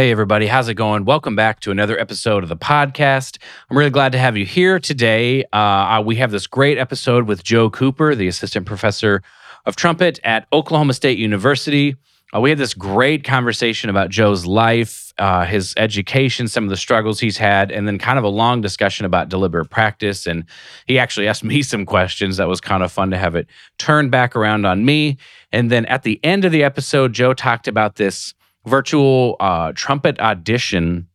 Hey, everybody, how's it going? Welcome back to another episode of the podcast. I'm really glad to have you here today. Uh, we have this great episode with Joe Cooper, the assistant professor of trumpet at Oklahoma State University. Uh, we had this great conversation about Joe's life, uh, his education, some of the struggles he's had, and then kind of a long discussion about deliberate practice. And he actually asked me some questions. That was kind of fun to have it turned back around on me. And then at the end of the episode, Joe talked about this virtual uh, trumpet audition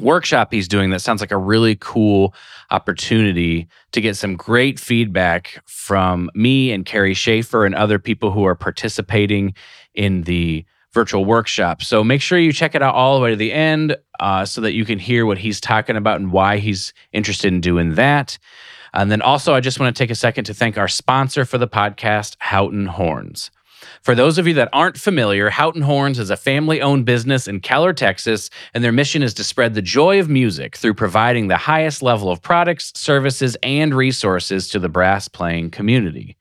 workshop he's doing that sounds like a really cool opportunity to get some great feedback from me and Carrie Schaefer and other people who are participating in the virtual workshop. So make sure you check it out all the way to the end uh, so that you can hear what he's talking about and why he's interested in doing that. And then also, I just want to take a second to thank our sponsor for the podcast, Houghton Horns. For those of you that aren't familiar, Houghton Horns is a family owned business in Keller, Texas, and their mission is to spread the joy of music through providing the highest level of products, services, and resources to the brass playing community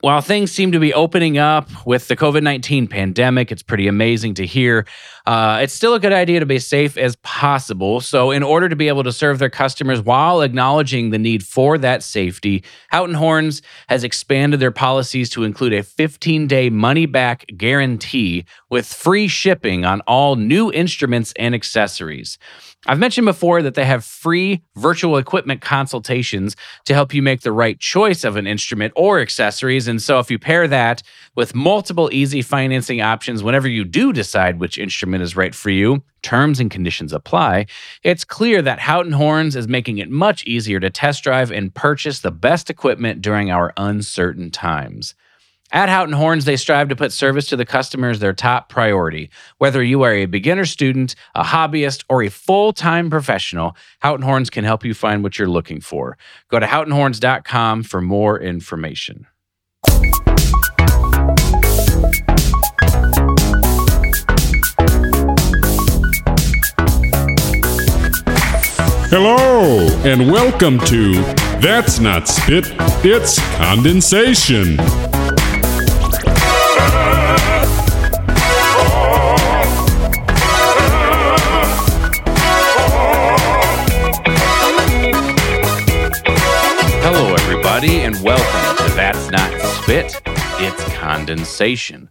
while things seem to be opening up with the COVID 19 pandemic, it's pretty amazing to hear. Uh, it's still a good idea to be safe as possible. So, in order to be able to serve their customers while acknowledging the need for that safety, Houghton Horns has expanded their policies to include a 15 day money back guarantee with free shipping on all new instruments and accessories. I've mentioned before that they have free virtual equipment consultations to help you make the right choice of an instrument or accessories. And so, if you pair that with multiple easy financing options whenever you do decide which instrument is right for you, terms and conditions apply, it's clear that Houghton Horns is making it much easier to test drive and purchase the best equipment during our uncertain times. At Houghton Horns, they strive to put service to the customer as their top priority. Whether you are a beginner student, a hobbyist, or a full time professional, Houghton Horns can help you find what you're looking for. Go to houghtonhorns.com for more information. Hello, and welcome to That's Not Spit, It's Condensation. Spit, It's Condensation.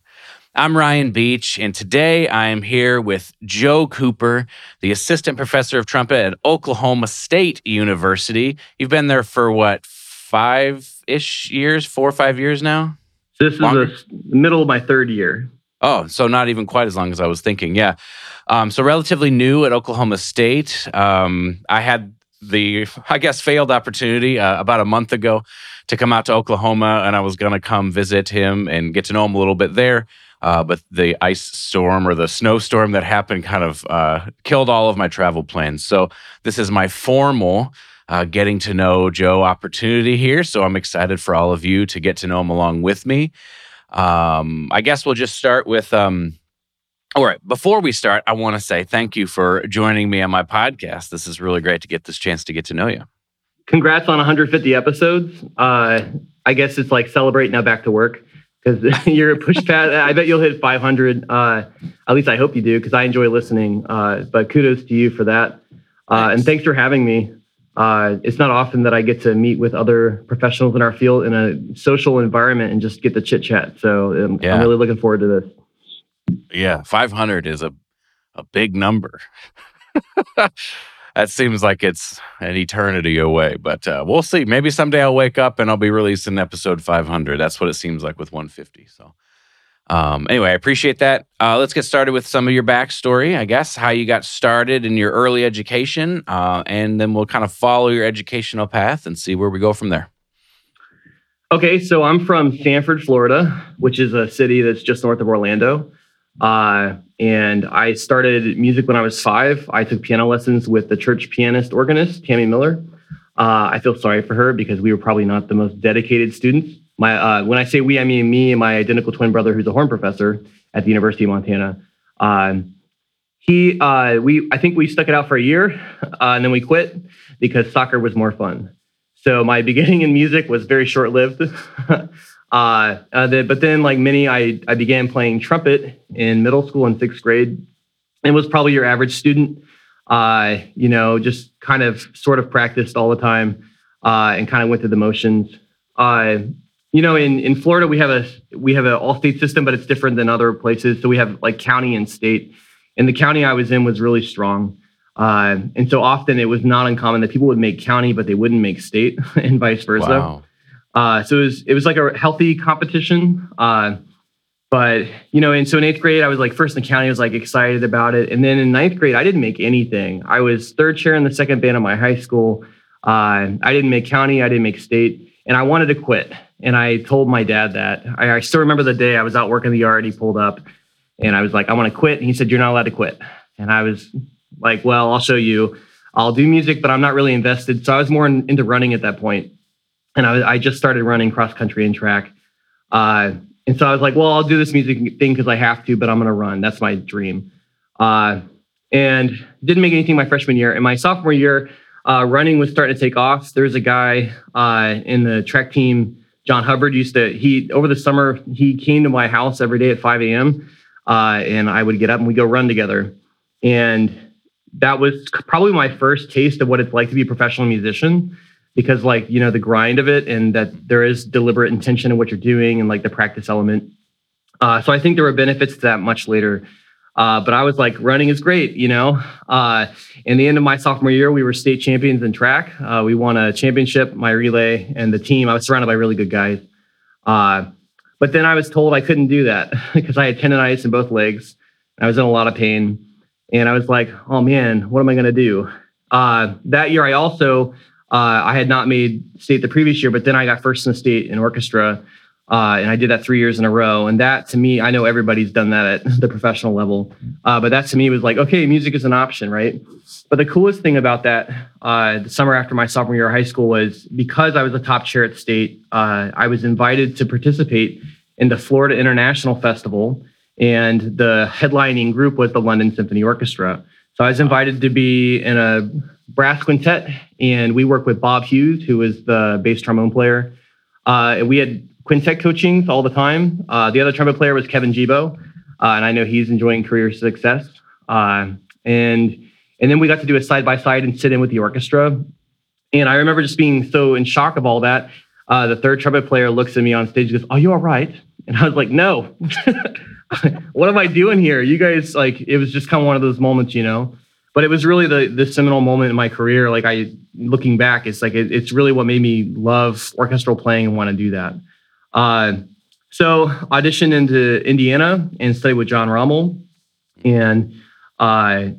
I'm Ryan Beach, and today I am here with Joe Cooper, the assistant professor of trumpet at Oklahoma State University. You've been there for what, five ish years, four or five years now? This is the middle of my third year. Oh, so not even quite as long as I was thinking. Yeah. Um, so relatively new at Oklahoma State. Um, I had the, I guess, failed opportunity uh, about a month ago to come out to Oklahoma, and I was going to come visit him and get to know him a little bit there. Uh, but the ice storm or the snowstorm that happened kind of uh, killed all of my travel plans. So this is my formal uh, getting to know Joe opportunity here. So I'm excited for all of you to get to know him along with me. Um, I guess we'll just start with. Um, all right. Before we start, I want to say thank you for joining me on my podcast. This is really great to get this chance to get to know you. Congrats on 150 episodes. Uh, I guess it's like celebrate now back to work because you're a push past. I bet you'll hit 500. Uh, at least I hope you do because I enjoy listening. Uh, but kudos to you for that. Uh, and thanks for having me. Uh, it's not often that I get to meet with other professionals in our field in a social environment and just get the chit chat. So um, yeah. I'm really looking forward to this. Yeah, 500 is a a big number. that seems like it's an eternity away, but uh, we'll see. Maybe someday I'll wake up and I'll be releasing episode 500. That's what it seems like with 150. So, um, anyway, I appreciate that. Uh, let's get started with some of your backstory, I guess, how you got started in your early education, uh, and then we'll kind of follow your educational path and see where we go from there. Okay, so I'm from Sanford, Florida, which is a city that's just north of Orlando. Uh, and I started music when I was five. I took piano lessons with the church pianist organist, Tammy Miller. Uh, I feel sorry for her because we were probably not the most dedicated students. My, uh, when I say we, I mean me and my identical twin brother, who's a horn professor at the University of Montana. Um, he, uh, we, I think we stuck it out for a year, uh, and then we quit because soccer was more fun. So my beginning in music was very short-lived. Uh, uh, the, but then, like many, I, I began playing trumpet in middle school and sixth grade. and was probably your average student. Uh, you know, just kind of sort of practiced all the time uh, and kind of went through the motions. Uh, you know, in, in Florida, we have a we have an all state system, but it's different than other places. So we have like county and state. And the county I was in was really strong. Uh, and so often it was not uncommon that people would make county, but they wouldn't make state, and vice versa. Wow. Uh, so it was it was like a healthy competition. Uh, but you know, and so in eighth grade, I was like first in the county. I was like excited about it, and then in ninth grade, I didn't make anything. I was third chair in the second band of my high school. Uh, I didn't make county. I didn't make state, and I wanted to quit. And I told my dad that. I, I still remember the day I was out working the yard. He pulled up, and I was like, "I want to quit." And he said, "You're not allowed to quit." And I was like, "Well, I'll show you. I'll do music, but I'm not really invested." So I was more in, into running at that point, and I, I just started running cross country and track. Uh, and so I was like, well, I'll do this music thing because I have to, but I'm going to run. That's my dream. Uh, and didn't make anything my freshman year. And my sophomore year, uh, running was starting to take off. There's a guy uh, in the track team, John Hubbard, used to, he, over the summer, he came to my house every day at 5 a.m. Uh, and I would get up and we'd go run together. And that was probably my first taste of what it's like to be a professional musician because like you know the grind of it and that there is deliberate intention in what you're doing and like the practice element. Uh, so i think there were benefits to that much later. Uh, but i was like running is great you know? Uh, in the end of my sophomore year we were state champions in track. Uh, we won a championship my relay and the team. I was surrounded by really good guys. Uh, but then i was told i couldn't do that because i had tendonitis in both legs. I was in a lot of pain. And i was like oh man what am i going to do? Uh, that year i also uh, I had not made state the previous year, but then I got first in the state in orchestra, uh, and I did that three years in a row. And that to me, I know everybody's done that at the professional level, uh, but that to me was like, okay, music is an option, right? But the coolest thing about that, uh, the summer after my sophomore year of high school was because I was a top chair at state, uh, I was invited to participate in the Florida International Festival, and the headlining group was the London Symphony Orchestra. So I was invited to be in a brass quintet, and we work with Bob Hughes, who is the bass trombone player. Uh, we had quintet coachings all the time. Uh, the other trumpet player was Kevin Gibo, uh, and I know he's enjoying career success. Uh, and and then we got to do a side by side and sit in with the orchestra. And I remember just being so in shock of all that. Uh, the third trumpet player looks at me on stage and goes, "Are you all right?" And I was like, "No." what am I doing here? You guys like it was just kind of one of those moments, you know but it was really the the seminal moment in my career. Like I looking back, it's like it, it's really what made me love orchestral playing and want to do that. Uh, so auditioned into Indiana and studied with John Rommel, and uh,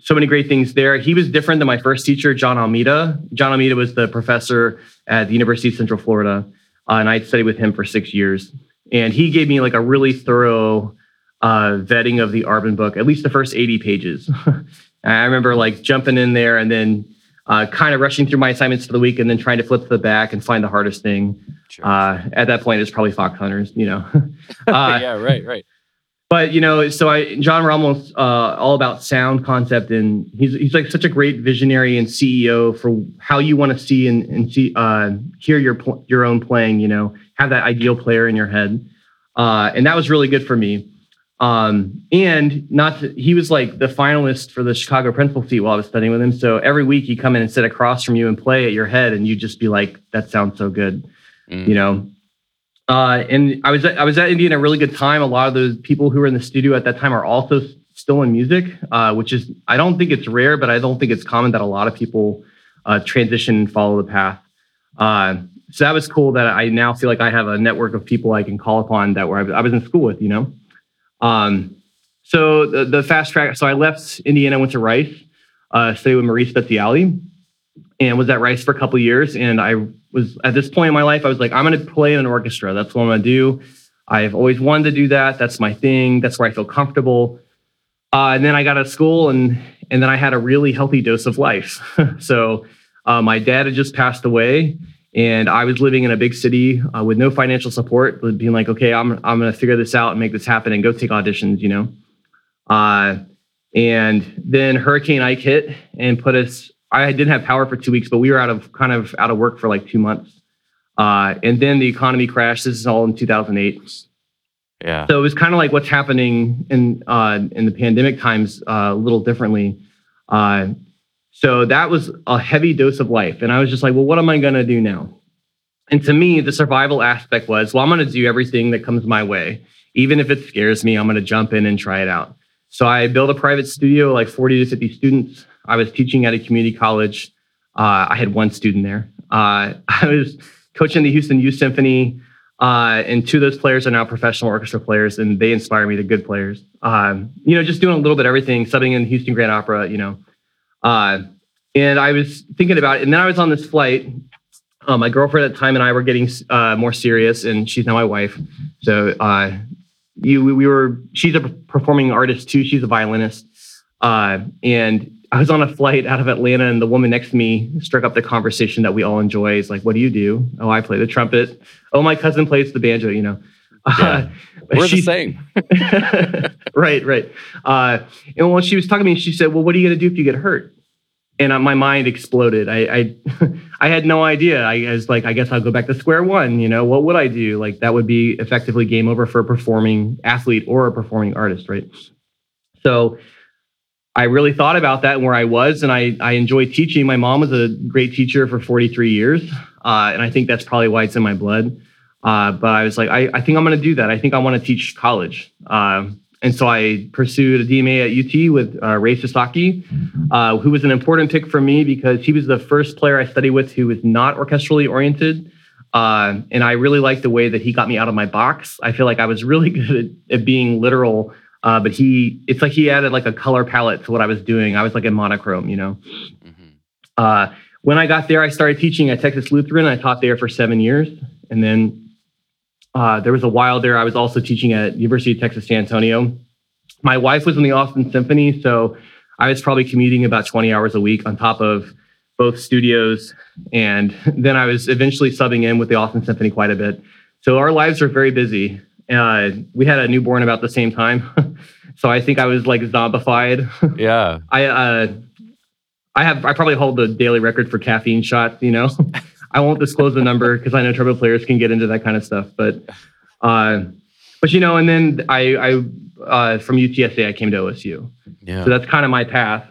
so many great things there. He was different than my first teacher, John Almeida. John Almeida was the professor at the University of Central Florida, uh, and I studied with him for six years. And he gave me like a really thorough uh, vetting of the Arban book, at least the first 80 pages. I remember like jumping in there and then uh, kind of rushing through my assignments for the week and then trying to flip to the back and find the hardest thing. Sure. Uh, at that point, it's probably Fox Hunters, you know. uh, yeah, right, right. But you know, so I John Rommel's uh, all about sound concept, and he's he's like such a great visionary and CEO for how you want to see and, and see uh, hear your pl- your own playing. You know, have that ideal player in your head, uh, and that was really good for me. Um, and not to, he was like the finalist for the Chicago principal seat while I was studying with him. So every week he'd come in and sit across from you and play at your head, and you'd just be like, "That sounds so good," mm. you know. Uh, and I was at, I was at Indiana a really good time. A lot of those people who were in the studio at that time are also still in music, uh, which is I don't think it's rare, but I don't think it's common that a lot of people uh, transition and follow the path. Uh, so that was cool that I now feel like I have a network of people I can call upon that were I was in school with, you know. Um, so the, the, fast track. So I left Indiana, went to Rice, uh, studied with Marie Speziale, and was at Rice for a couple years. And I was at this point in my life, I was like, I'm going to play in an orchestra. That's what I'm going to do. I've always wanted to do that. That's my thing. That's where I feel comfortable. Uh, and then I got out of school, and and then I had a really healthy dose of life. so uh, my dad had just passed away, and I was living in a big city uh, with no financial support, but being like, okay, I'm I'm gonna figure this out and make this happen and go take auditions, you know. Uh, and then Hurricane Ike hit and put us. I didn't have power for two weeks, but we were out of kind of out of work for like two months. Uh, and then the economy crashed. This is all in 2008. Yeah. So it was kind of like what's happening in uh, in the pandemic times uh, a little differently. Uh, so that was a heavy dose of life, and I was just like, well, what am I going to do now? And to me, the survival aspect was, well, I'm going to do everything that comes my way, even if it scares me. I'm going to jump in and try it out. So I built a private studio, like 40 to 50 students. I was teaching at a community college. Uh, I had one student there. Uh, I was coaching the Houston Youth Symphony. Uh, and two of those players are now professional orchestra players, and they inspire me. to good players. Um, you know, just doing a little bit of everything, subbing in the Houston Grand Opera. You know, uh, and I was thinking about it, and then I was on this flight. Uh, my girlfriend at the time and I were getting uh, more serious, and she's now my wife. So, uh, you, we were. She's a performing artist too. She's a violinist, uh, and I was on a flight out of Atlanta, and the woman next to me struck up the conversation that we all enjoy. Is like, "What do you do?" Oh, I play the trumpet. Oh, my cousin plays the banjo. You know, yeah. we're the same. right, right. Uh, and when she was talking to me, she said, "Well, what are you going to do if you get hurt?" And uh, my mind exploded. I, I, I, had no idea. I was like, I guess I'll go back to square one. You know, what would I do? Like that would be effectively game over for a performing athlete or a performing artist, right? So I really thought about that and where I was, and I I enjoyed teaching. My mom was a great teacher for 43 years, uh, and I think that's probably why it's in my blood. Uh, but I was like, I, I think I'm going to do that. I think I want to teach college. Uh, and so I pursued a DMA at UT with uh, Ray Sasaki, uh, who was an important pick for me because he was the first player I studied with who was not orchestrally oriented. Uh, and I really liked the way that he got me out of my box. I feel like I was really good at, at being literal uh, but he, it's like he added like a color palette to what I was doing. I was like in monochrome, you know. Mm-hmm. Uh, when I got there, I started teaching at Texas Lutheran. I taught there for seven years, and then uh, there was a while there I was also teaching at University of Texas San Antonio. My wife was in the Austin Symphony, so I was probably commuting about 20 hours a week on top of both studios, and then I was eventually subbing in with the Austin Symphony quite a bit. So our lives are very busy. Uh, we had a newborn about the same time, so I think I was like zombified. Yeah. I uh, I have I probably hold the daily record for caffeine shots. You know, I won't disclose the number because I know turbo players can get into that kind of stuff. But uh, but you know, and then I I uh, from UTSA I came to OSU. Yeah. So that's kind of my path.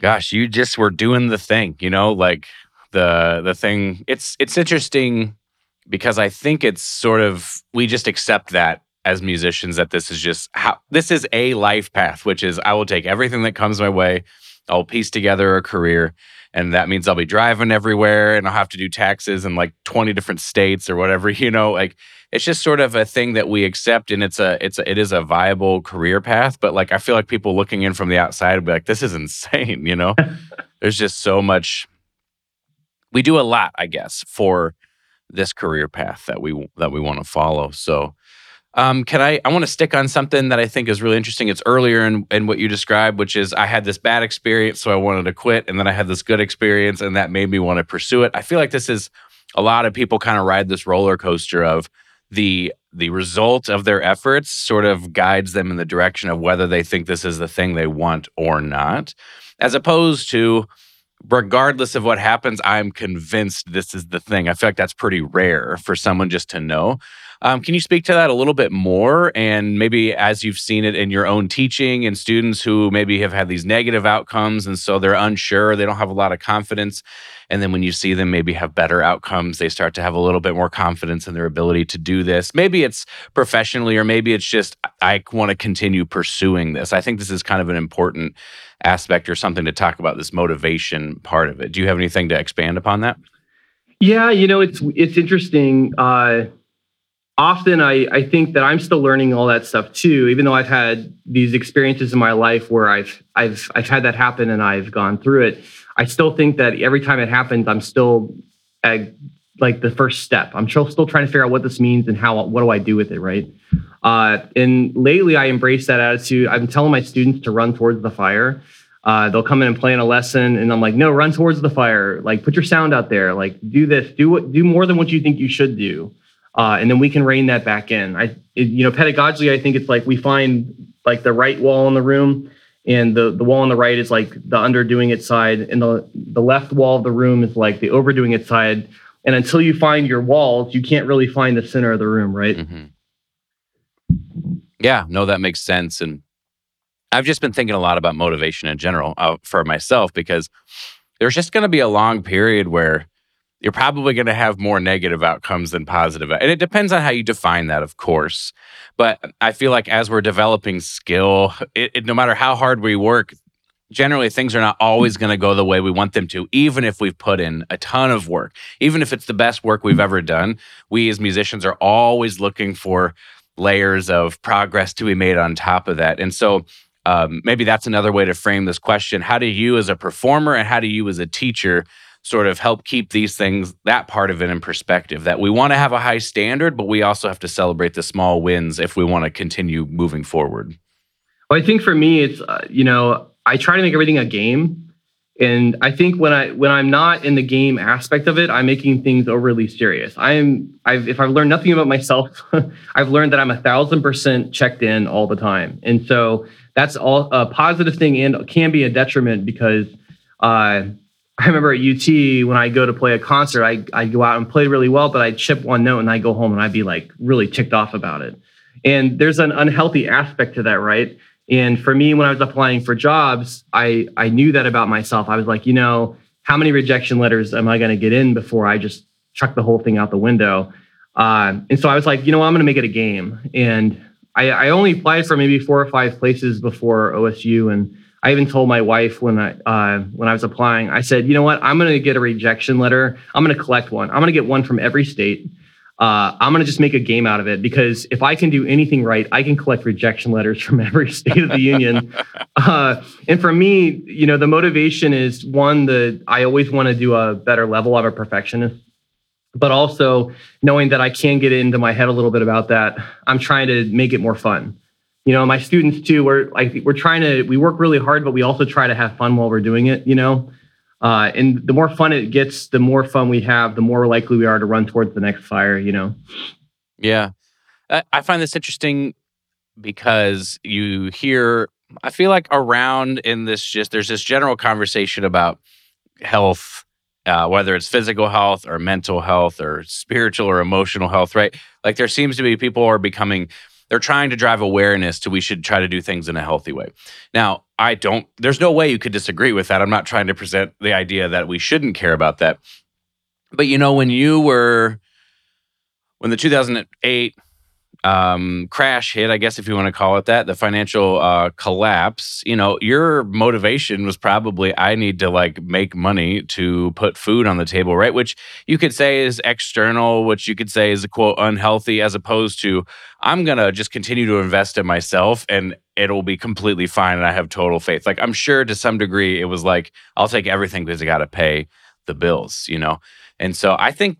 Gosh, you just were doing the thing. You know, like the the thing. It's it's interesting because I think it's sort of we just accept that as musicians that this is just how this is a life path, which is I will take everything that comes my way, I'll piece together a career, and that means I'll be driving everywhere and I'll have to do taxes in like 20 different states or whatever, you know, like it's just sort of a thing that we accept and it's a it's a, it is a viable career path, but like I feel like people looking in from the outside would be like this is insane, you know? There's just so much we do a lot, I guess, for this career path that we that we want to follow. So, um, can I? I want to stick on something that I think is really interesting. It's earlier in, in what you described, which is I had this bad experience, so I wanted to quit, and then I had this good experience, and that made me want to pursue it. I feel like this is a lot of people kind of ride this roller coaster of the the result of their efforts sort of guides them in the direction of whether they think this is the thing they want or not, as opposed to regardless of what happens, I'm convinced this is the thing. I feel like that's pretty rare for someone just to know. Um, can you speak to that a little bit more? And maybe as you've seen it in your own teaching and students who maybe have had these negative outcomes and so they're unsure, they don't have a lot of confidence. And then when you see them maybe have better outcomes, they start to have a little bit more confidence in their ability to do this. Maybe it's professionally, or maybe it's just, I want to continue pursuing this. I think this is kind of an important aspect or something to talk about this motivation part of it. Do you have anything to expand upon that? Yeah, you know, it's it's interesting. Uh, often I, I think that I'm still learning all that stuff too, even though I've had these experiences in my life where I've I've I've had that happen and I've gone through it. I still think that every time it happens, I'm still at like the first step. I'm still trying to figure out what this means and how what do I do with it, right? Uh, and lately, I embrace that attitude. I'm telling my students to run towards the fire. Uh, they'll come in and play in a lesson, and I'm like, no, run towards the fire. Like, put your sound out there. Like, do this. Do what. Do more than what you think you should do, uh, and then we can rein that back in. I, it, you know, pedagogically, I think it's like we find like the right wall in the room, and the the wall on the right is like the underdoing it side, and the the left wall of the room is like the overdoing it side. And until you find your walls, you can't really find the center of the room, right? Mm-hmm. Yeah, no, that makes sense. And I've just been thinking a lot about motivation in general uh, for myself because there's just going to be a long period where you're probably going to have more negative outcomes than positive. And it depends on how you define that, of course. But I feel like as we're developing skill, it, it, no matter how hard we work, generally things are not always going to go the way we want them to, even if we've put in a ton of work. Even if it's the best work we've ever done, we as musicians are always looking for layers of progress to be made on top of that. And so um, maybe that's another way to frame this question. How do you, as a performer, and how do you, as a teacher, sort of help keep these things, that part of it in perspective? That we want to have a high standard, but we also have to celebrate the small wins if we want to continue moving forward. Well, I think for me, it's, uh, you know, I try to make everything a game. And I think when I when I'm not in the game aspect of it, I'm making things overly serious. I'm I've if I've learned nothing about myself, I've learned that I'm a thousand percent checked in all the time. And so that's all a positive thing and can be a detriment because uh, I remember at UT when I go to play a concert, I I go out and play really well, but I chip one note and I go home and I'd be like really ticked off about it. And there's an unhealthy aspect to that, right? And for me, when I was applying for jobs, I I knew that about myself. I was like, you know, how many rejection letters am I going to get in before I just chuck the whole thing out the window? Uh, and so I was like, you know, I'm going to make it a game. And I, I only applied for maybe four or five places before OSU, and I even told my wife when I uh, when I was applying, I said, you know what, I'm going to get a rejection letter. I'm going to collect one. I'm going to get one from every state. Uh, I'm going to just make a game out of it because if I can do anything right, I can collect rejection letters from every state of the union. Uh, and for me, you know, the motivation is one that I always want to do a better level. I'm a perfectionist but also knowing that I can get into my head a little bit about that, I'm trying to make it more fun. You know, my students too, we're like we're trying to we work really hard, but we also try to have fun while we're doing it. You know, uh, and the more fun it gets, the more fun we have, the more likely we are to run towards the next fire. You know. Yeah, I find this interesting because you hear. I feel like around in this just there's this general conversation about health uh, whether it's physical health or mental health or spiritual or emotional health, right? Like there seems to be people are becoming, they're trying to drive awareness to we should try to do things in a healthy way. Now, I don't, there's no way you could disagree with that. I'm not trying to present the idea that we shouldn't care about that. But you know, when you were, when the 2008 um, crash hit, I guess if you want to call it that, the financial uh, collapse, you know, your motivation was probably I need to like make money to put food on the table, right? Which you could say is external, which you could say is a quote unhealthy, as opposed to I'm gonna just continue to invest in myself and it'll be completely fine, and I have total faith. Like I'm sure to some degree it was like I'll take everything because I got to pay the bills, you know. And so I think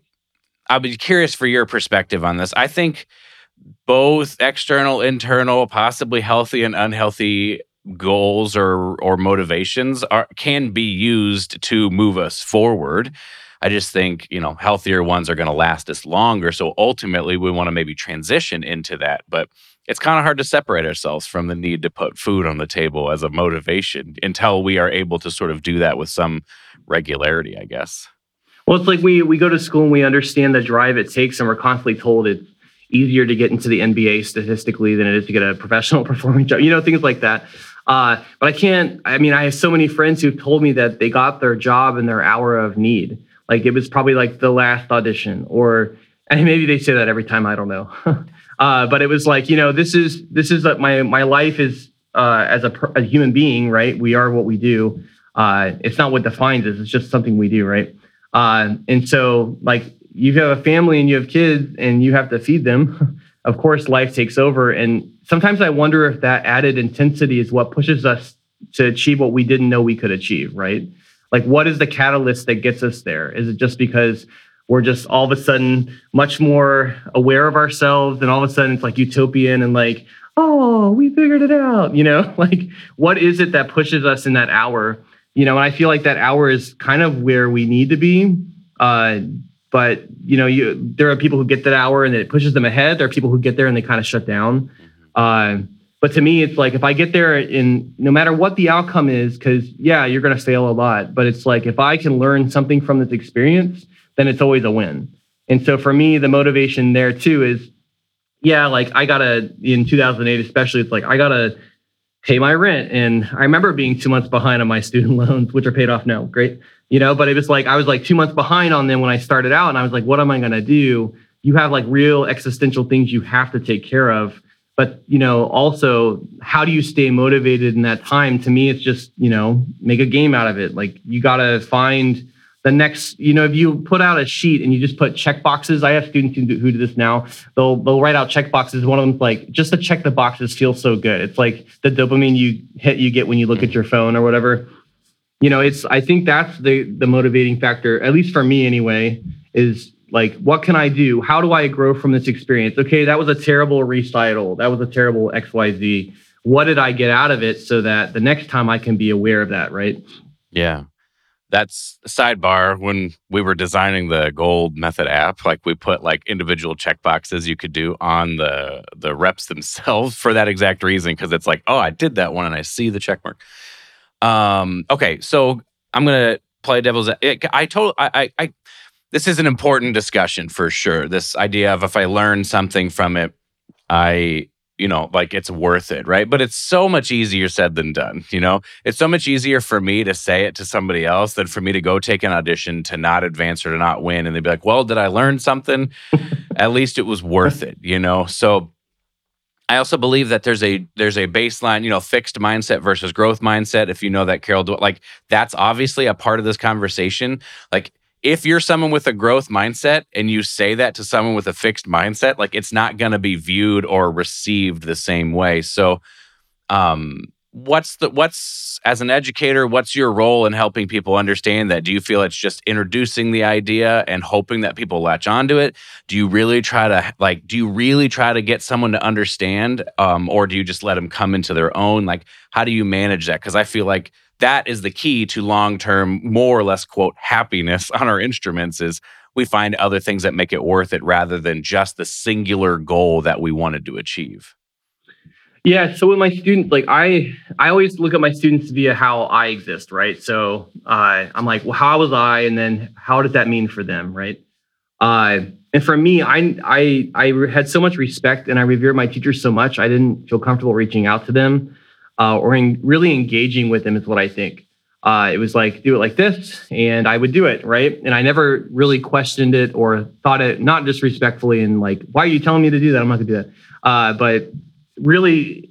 I'll be curious for your perspective on this. I think both external, internal, possibly healthy and unhealthy goals or or motivations are can be used to move us forward. I just think, you know, healthier ones are going to last us longer. So ultimately we want to maybe transition into that, but it's kind of hard to separate ourselves from the need to put food on the table as a motivation until we are able to sort of do that with some regularity, I guess. Well, it's like we we go to school and we understand the drive it takes and we're constantly told it easier to get into the NBA statistically than it is to get a professional performing job, you know, things like that. Uh, but I can't, I mean, I have so many friends who've told me that they got their job in their hour of need. Like it was probably like the last audition, or, and maybe they say that every time, I don't know. uh, but it was like, you know, this is, this is uh, my, my life is uh, as a, a human being, right? We are what we do. Uh, it's not what defines us, it's just something we do, right? Uh, and so, like, you have a family and you have kids and you have to feed them, of course, life takes over. And sometimes I wonder if that added intensity is what pushes us to achieve what we didn't know we could achieve, right? Like, what is the catalyst that gets us there? Is it just because we're just all of a sudden much more aware of ourselves and all of a sudden it's like utopian and like, oh, we figured it out, you know? Like, what is it that pushes us in that hour? You know, and I feel like that hour is kind of where we need to be. Uh, but you know, you there are people who get that hour and it pushes them ahead. There are people who get there and they kind of shut down. Mm-hmm. Uh, but to me, it's like if I get there in no matter what the outcome is, because yeah, you're going to fail a lot. But it's like if I can learn something from this experience, then it's always a win. And so for me, the motivation there too is yeah, like I gotta in 2008, especially, it's like I gotta pay my rent. And I remember being two months behind on my student loans, which are paid off now. Great. You know, but it was like I was like two months behind on them when I started out. And I was like, what am I gonna do? You have like real existential things you have to take care of. But you know, also how do you stay motivated in that time? To me, it's just, you know, make a game out of it. Like you gotta find the next, you know, if you put out a sheet and you just put check boxes, I have students who do, who do this now. They'll they'll write out check boxes. One of them's like just to check the boxes feels so good. It's like the dopamine you hit you get when you look at your phone or whatever. You know, it's I think that's the the motivating factor, at least for me anyway, is like what can I do? How do I grow from this experience? Okay, that was a terrible recital. That was a terrible XYZ. What did I get out of it so that the next time I can be aware of that, right? Yeah that's sidebar. When we were designing the gold method app like we put like individual check boxes you could do on the the reps themselves for that exact reason because it's like oh i did that one and i see the check mark. Um okay so i'm gonna play devil's i told I, I i this is an important discussion for sure. This idea of if i learn something from it i you know, like it's worth it, right? But it's so much easier said than done, you know? It's so much easier for me to say it to somebody else than for me to go take an audition to not advance or to not win. And they'd be like, well, did I learn something? At least it was worth it, you know? So I also believe that there's a there's a baseline, you know, fixed mindset versus growth mindset. If you know that Carol, like that's obviously a part of this conversation. Like if you're someone with a growth mindset and you say that to someone with a fixed mindset, like it's not going to be viewed or received the same way. So, um, what's the what's as an educator what's your role in helping people understand that? Do you feel it's just introducing the idea and hoping that people latch onto it? Do you really try to like do you really try to get someone to understand um, or do you just let them come into their own? Like how do you manage that? Because i feel like that is the key to long term, more or less, quote, happiness on our instruments is we find other things that make it worth it rather than just the singular goal that we wanted to achieve. Yeah. So with my students, like I, I always look at my students via how I exist, right? So uh, I'm like, well, how was I, and then how does that mean for them, right? Uh, and for me, I, I, I had so much respect and I revered my teachers so much. I didn't feel comfortable reaching out to them uh, or in really engaging with them is what I think. Uh, it was like do it like this, and I would do it right, and I never really questioned it or thought it not disrespectfully and like why are you telling me to do that? I'm not gonna do that, uh, but really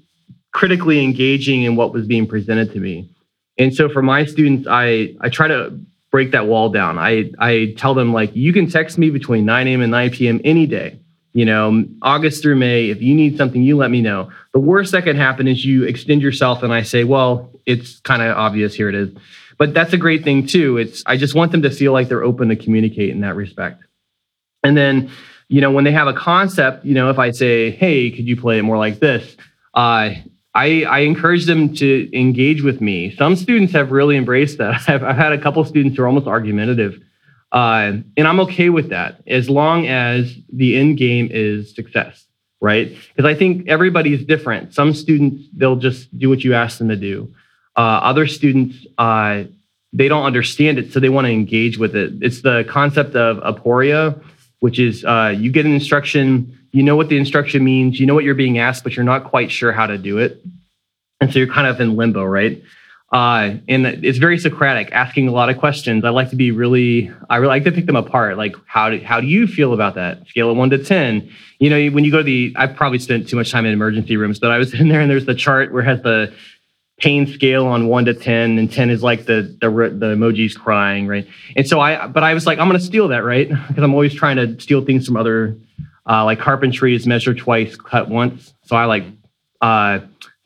critically engaging in what was being presented to me. And so for my students, I I try to break that wall down. I I tell them like you can text me between 9 a.m. and 9 p.m. any day you know, August through May, if you need something, you let me know. The worst that can happen is you extend yourself and I say, well, it's kind of obvious, here it is. But that's a great thing too. It's I just want them to feel like they're open to communicate in that respect. And then, you know, when they have a concept, you know, if I say, hey, could you play it more like this? Uh, I, I encourage them to engage with me. Some students have really embraced that. I've, I've had a couple students who are almost argumentative uh, and I'm okay with that as long as the end game is success, right? Because I think everybody is different. Some students, they'll just do what you ask them to do. Uh, other students, uh, they don't understand it, so they want to engage with it. It's the concept of aporia, which is uh, you get an instruction, you know what the instruction means, you know what you're being asked, but you're not quite sure how to do it. And so you're kind of in limbo, right? Uh, and it's very Socratic, asking a lot of questions. I like to be really, I really like to pick them apart. Like, how do how do you feel about that? Scale of one to ten. You know, when you go to the, I probably spent too much time in emergency rooms, but I was in there and there's the chart where it has the pain scale on one to ten, and ten is like the the the emojis crying, right? And so I, but I was like, I'm gonna steal that, right? Because I'm always trying to steal things from other, uh, like carpentry is measure twice, cut once. So I like uh,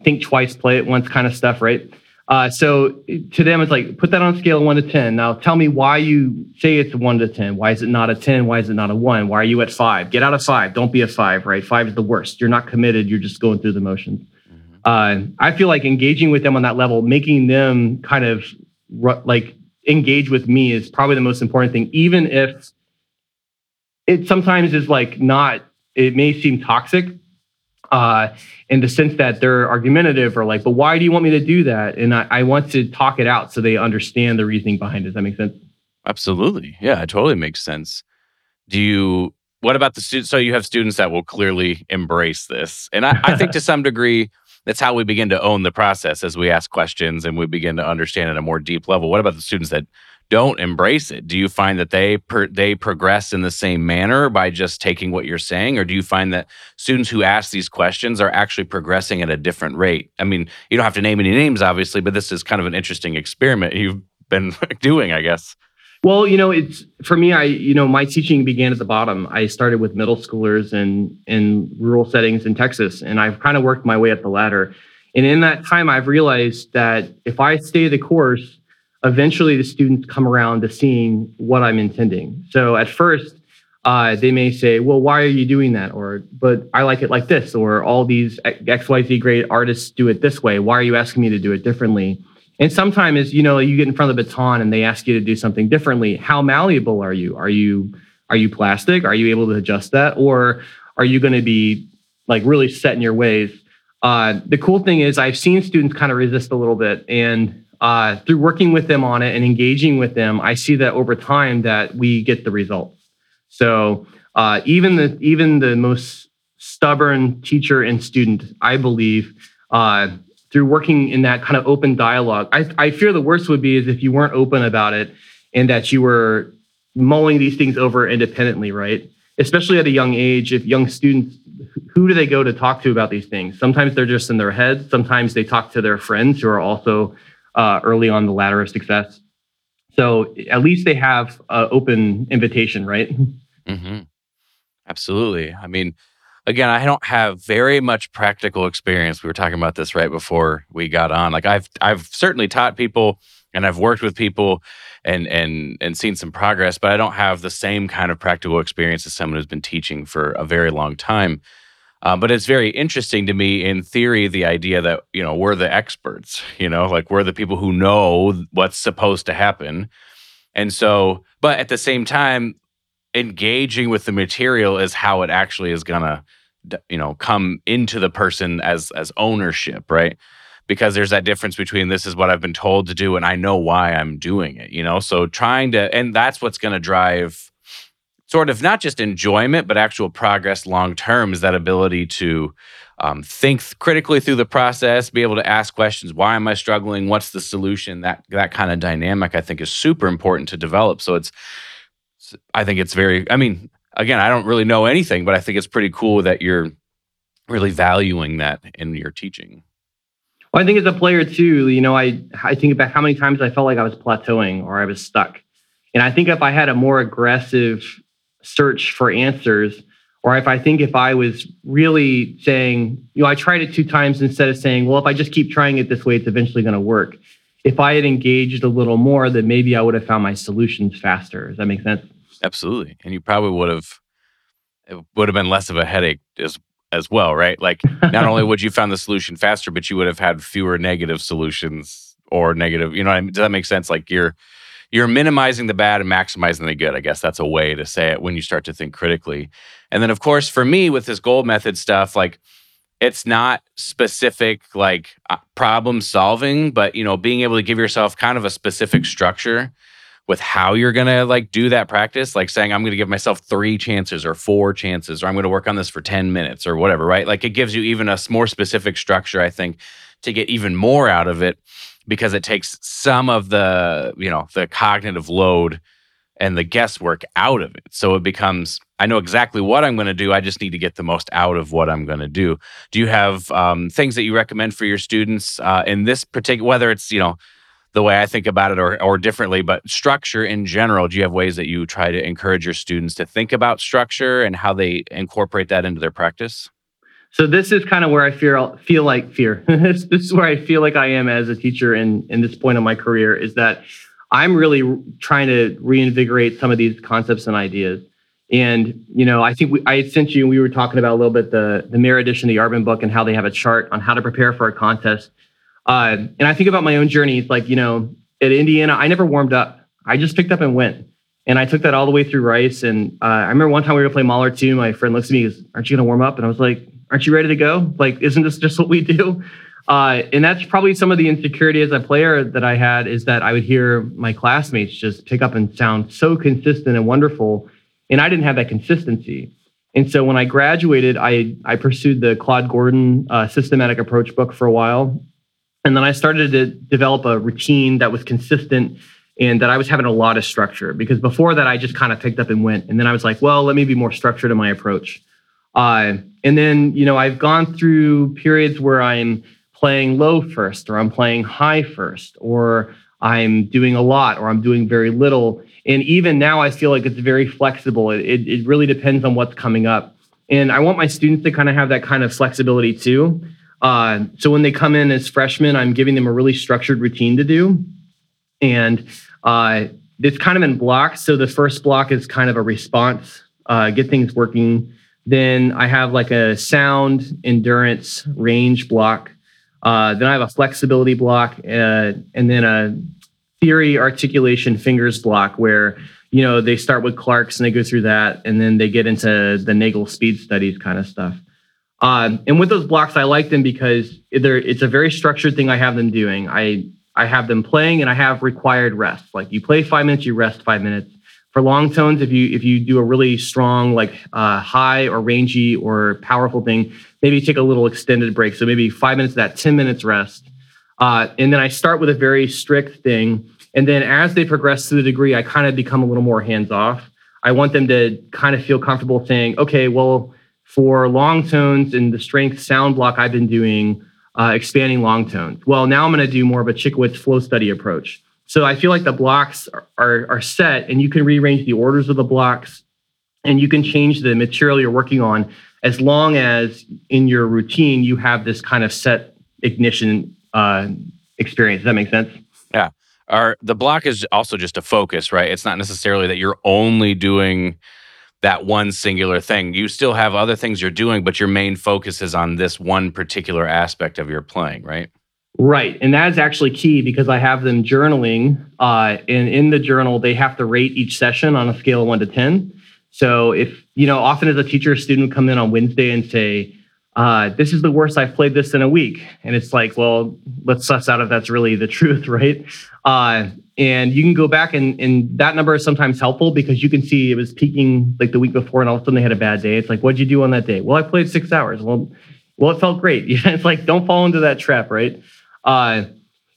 think twice, play it once, kind of stuff, right? Uh, so to them, it's like put that on a scale of one to ten. Now tell me why you say it's one to ten. Why is it not a ten? Why is it not a one? Why are you at five? Get out of five. Don't be a five. Right? Five is the worst. You're not committed. You're just going through the motions. Mm-hmm. Uh, I feel like engaging with them on that level, making them kind of like engage with me is probably the most important thing, even if it sometimes is like not. It may seem toxic uh, in the sense that they're argumentative or like, but why do you want me to do that? And I, I want to talk it out so they understand the reasoning behind it. Does that make sense? Absolutely. Yeah, it totally makes sense. Do you what about the students? So you have students that will clearly embrace this. And I, I think to some degree, that's how we begin to own the process as we ask questions and we begin to understand at a more deep level. What about the students that don't embrace it? Do you find that they per, they progress in the same manner by just taking what you're saying, or do you find that students who ask these questions are actually progressing at a different rate? I mean, you don't have to name any names, obviously, but this is kind of an interesting experiment you've been doing, I guess. Well, you know, it's for me. I, you know, my teaching began at the bottom. I started with middle schoolers in in rural settings in Texas, and I've kind of worked my way up the ladder. And in that time, I've realized that if I stay the course, eventually the students come around to seeing what I'm intending. So at first, uh, they may say, "Well, why are you doing that?" Or, "But I like it like this," or "All these X Y Z great artists do it this way. Why are you asking me to do it differently?" And sometimes, you know, you get in front of the baton and they ask you to do something differently. How malleable are you? Are you are you plastic? Are you able to adjust that, or are you going to be like really set in your ways? Uh, the cool thing is, I've seen students kind of resist a little bit, and uh, through working with them on it and engaging with them, I see that over time that we get the results. So uh, even the even the most stubborn teacher and student, I believe, uh, through working in that kind of open dialogue. I, I fear the worst would be is if you weren't open about it and that you were mulling these things over independently, right? Especially at a young age, if young students, who do they go to talk to about these things? Sometimes they're just in their head. Sometimes they talk to their friends who are also uh, early on the ladder of success. So at least they have an open invitation, right? Mm-hmm. Absolutely. I mean, again, I don't have very much practical experience. We were talking about this right before we got on. Like I've I've certainly taught people and I've worked with people and and and seen some progress, but I don't have the same kind of practical experience as someone who's been teaching for a very long time. Uh, but it's very interesting to me in theory the idea that you know we're the experts you know like we're the people who know what's supposed to happen. And so but at the same time engaging with the material is how it actually is gonna you know come into the person as as ownership right? Because there's that difference between this is what i've been told to do and i know why i'm doing it you know? So trying to and that's what's to drive sort of not just enjoyment but actual progress long term is that ability to um, think critically through the process be able to ask questions why am i struggling what's the solution that that kind of dynamic i think is super important to develop so it's I think it's very, I mean, again, I don't really know anything, but I think it's pretty cool that you're really valuing that in your teaching. Well, I think as a player too, you know, I, I think about how many times I felt like I was plateauing or I was stuck. And I think if I had a more aggressive search for answers, or if I think if I was really saying, you know, I tried it two times instead of saying, well, if I just keep trying it this way, it's eventually going to work. If I had engaged a little more, then maybe I would have found my solutions faster. Does that make sense? Absolutely. And you probably would have it would have been less of a headache as as well, right? Like not only would you found the solution faster, but you would have had fewer negative solutions or negative, you know, I mean? does that make sense? Like you're you're minimizing the bad and maximizing the good. I guess that's a way to say it when you start to think critically. And then of course, for me with this goal method stuff, like it's not specific like uh, problem solving, but you know, being able to give yourself kind of a specific structure with how you're to like do that practice like saying i'm to give myself three chances or four chances or i'm to work on this for 10 minutes or whatever right like it gives you even a more specific structure i think to get even more out of it because it takes some of the you know the cognitive load and the guesswork out of it so it becomes i know exactly what i'm going to do i just need to get the most out of what i'm going to do do you have um, things that you recommend for your students uh, in this particular whether it's you know the way I think about it or, or differently, but structure in general, do you have ways that you try to encourage your students to think about structure and how they incorporate that into their practice? So this is kind of where I feel feel like fear. this, this is where I feel like I am as a teacher in in this point of my career is that I'm really trying to reinvigorate some of these concepts and ideas. And you know, I think we, I sent you. We were talking about a little bit the the Mirror edition the Yardman book and how they have a chart on how to prepare for a contest. Uh, and I think about my own journey. It's like, you know, at Indiana, I never warmed up. I just picked up and went. And I took that all the way through Rice. And uh, I remember one time we were going to play Mahler 2. My friend looks at me and goes, Aren't you going to warm up? And I was like, Aren't you ready to go? Like, isn't this just what we do? Uh, and that's probably some of the insecurity as a player that I had is that I would hear my classmates just pick up and sound so consistent and wonderful. And I didn't have that consistency. And so when I graduated, I, I pursued the Claude Gordon uh, systematic approach book for a while. And then I started to develop a routine that was consistent and that I was having a lot of structure because before that, I just kind of picked up and went. And then I was like, well, let me be more structured in my approach. Uh, and then, you know, I've gone through periods where I'm playing low first, or I'm playing high first, or I'm doing a lot, or I'm doing very little. And even now, I feel like it's very flexible. It, it, it really depends on what's coming up. And I want my students to kind of have that kind of flexibility too. Uh, so when they come in as freshmen, I'm giving them a really structured routine to do. And uh, it's kind of in blocks. So the first block is kind of a response, uh, get things working. Then I have like a sound, endurance, range block. Uh, then I have a flexibility block, uh, and then a theory, articulation, fingers block where you know they start with Clarke's and they go through that, and then they get into the Nagel speed studies kind of stuff. Um, and with those blocks, I like them because it's a very structured thing I have them doing. I I have them playing and I have required rest. Like you play five minutes, you rest five minutes. For long tones, if you if you do a really strong, like uh, high or rangy or powerful thing, maybe take a little extended break. So maybe five minutes of that, 10 minutes rest. Uh, and then I start with a very strict thing. And then as they progress to the degree, I kind of become a little more hands off. I want them to kind of feel comfortable saying, okay, well, for long tones and the strength sound block I've been doing, uh, expanding long tones. Well, now I'm going to do more of a Chicowicz flow study approach. So I feel like the blocks are, are, are set and you can rearrange the orders of the blocks and you can change the material you're working on as long as in your routine you have this kind of set ignition uh, experience. Does that make sense? Yeah. Our, the block is also just a focus, right? It's not necessarily that you're only doing that one singular thing. You still have other things you're doing, but your main focus is on this one particular aspect of your playing, right? Right. And that's actually key because I have them journaling. Uh, and in the journal, they have to rate each session on a scale of one to 10. So if, you know, often as a teacher, a student would come in on Wednesday and say, uh, this is the worst I've played this in a week. And it's like, well, let's suss out if that's really the truth, right? Uh, and you can go back and, and that number is sometimes helpful because you can see it was peaking like the week before and all of a sudden they had a bad day. It's like, what'd you do on that day? Well, I played six hours. Well, well, it felt great. it's like, don't fall into that trap, right? Uh,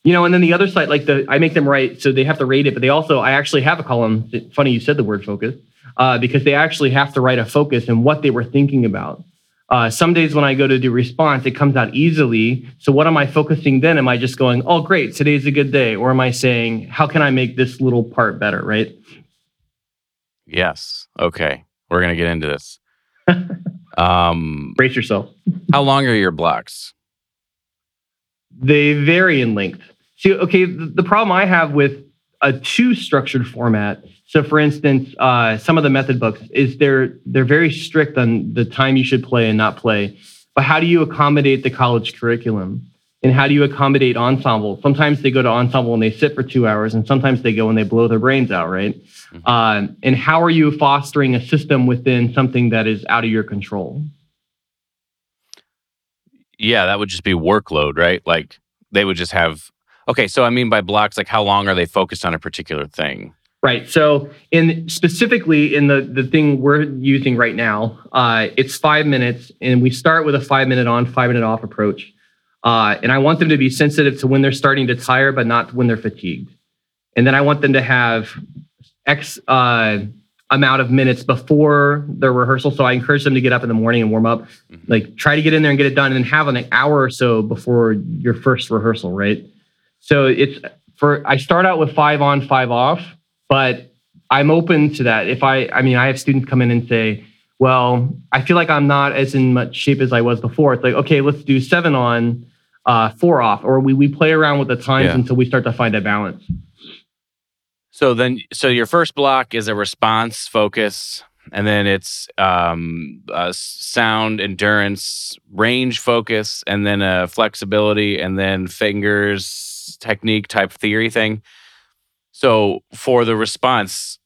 you know, and then the other side, like the, I make them write, so they have to rate it, but they also, I actually have a column. Funny you said the word focus, uh, because they actually have to write a focus and what they were thinking about. Uh, some days when I go to do response, it comes out easily. So what am I focusing then? Am I just going, oh, great, today's a good day? Or am I saying, how can I make this little part better, right? Yes. Okay. We're going to get into this. um, Brace yourself. how long are your blocks? They vary in length. See, okay, the, the problem I have with a too structured format so, for instance, uh, some of the method books is they're they're very strict on the time you should play and not play. But how do you accommodate the college curriculum? And how do you accommodate ensemble? Sometimes they go to ensemble and they sit for two hours, and sometimes they go and they blow their brains out, right? Mm-hmm. Uh, and how are you fostering a system within something that is out of your control? Yeah, that would just be workload, right? Like they would just have. Okay, so I mean by blocks, like how long are they focused on a particular thing? Right. So, in specifically in the the thing we're using right now, uh, it's five minutes, and we start with a five minute on, five minute off approach. Uh, and I want them to be sensitive to when they're starting to tire, but not when they're fatigued. And then I want them to have X uh, amount of minutes before their rehearsal. So I encourage them to get up in the morning and warm up. Mm-hmm. Like try to get in there and get it done, and then have an hour or so before your first rehearsal. Right. So it's for I start out with five on, five off but I'm open to that. If I, I mean, I have students come in and say, well, I feel like I'm not as in much shape as I was before. It's like, okay, let's do seven on, uh, four off, or we, we play around with the times yeah. until we start to find a balance. So then, so your first block is a response focus, and then it's um, sound endurance, range focus, and then a flexibility, and then fingers technique type theory thing. So for the response,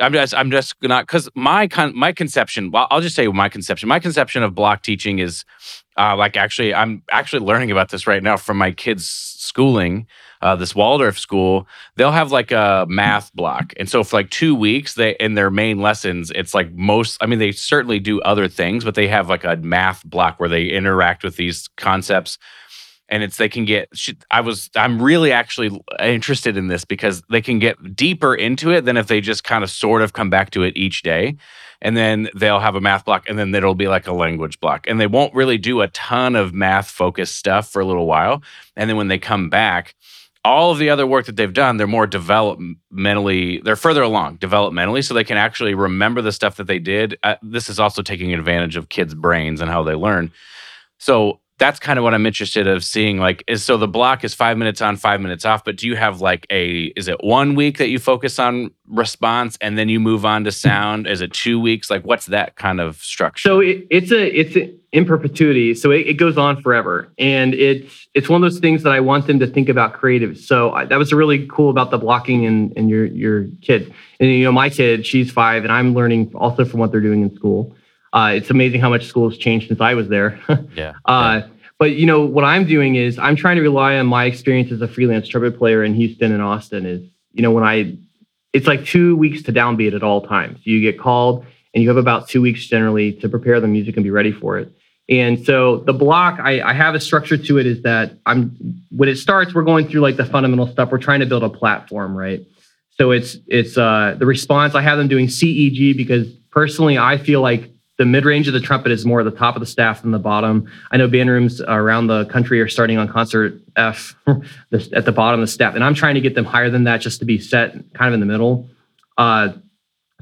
I'm just I'm just not because my con, my conception. Well, I'll just say my conception. My conception of block teaching is uh, like actually I'm actually learning about this right now from my kids' schooling. Uh, this Waldorf school, they'll have like a math block, and so for like two weeks, they in their main lessons, it's like most. I mean, they certainly do other things, but they have like a math block where they interact with these concepts. And it's they can get i was i'm really actually interested in this because they can get deeper into it than if they just kind of sort of come back to it each day. And then they'll have a math block and then it'll be like a language block. And they won't really do a ton of math focused stuff for a little while. And then when they come back all of the other work that they've done they're more developmentally they're further along developmentally so they can actually remember the stuff that they did uh, this is also taking advantage of kids brains and how they learn so that's kind of what I'm interested of seeing. Like, is so the block is five minutes on, five minutes off. But do you have like a? Is it one week that you focus on response and then you move on to sound? Is it two weeks? Like, what's that kind of structure? So it, it's a it's a, in perpetuity. So it, it, goes on forever, and it's it's one of those things that I want them to think about creative. So I, that was really cool about the blocking and and your your kid. And you know, my kid, she's five, and I'm learning also from what they're doing in school. Uh, it's amazing how much school has changed since I was there. yeah. Uh, yeah. But you know what I'm doing is I'm trying to rely on my experience as a freelance trumpet player in Houston and Austin. Is you know when I, it's like two weeks to downbeat at all times. You get called and you have about two weeks generally to prepare the music and be ready for it. And so the block, I, I, have a structure to it is that I'm when it starts, we're going through like the fundamental stuff. We're trying to build a platform, right? So it's it's uh, the response. I have them doing CEG because personally, I feel like the mid range of the trumpet is more at the top of the staff than the bottom. I know band rooms around the country are starting on concert F at the bottom of the staff, and I'm trying to get them higher than that just to be set kind of in the middle. Uh,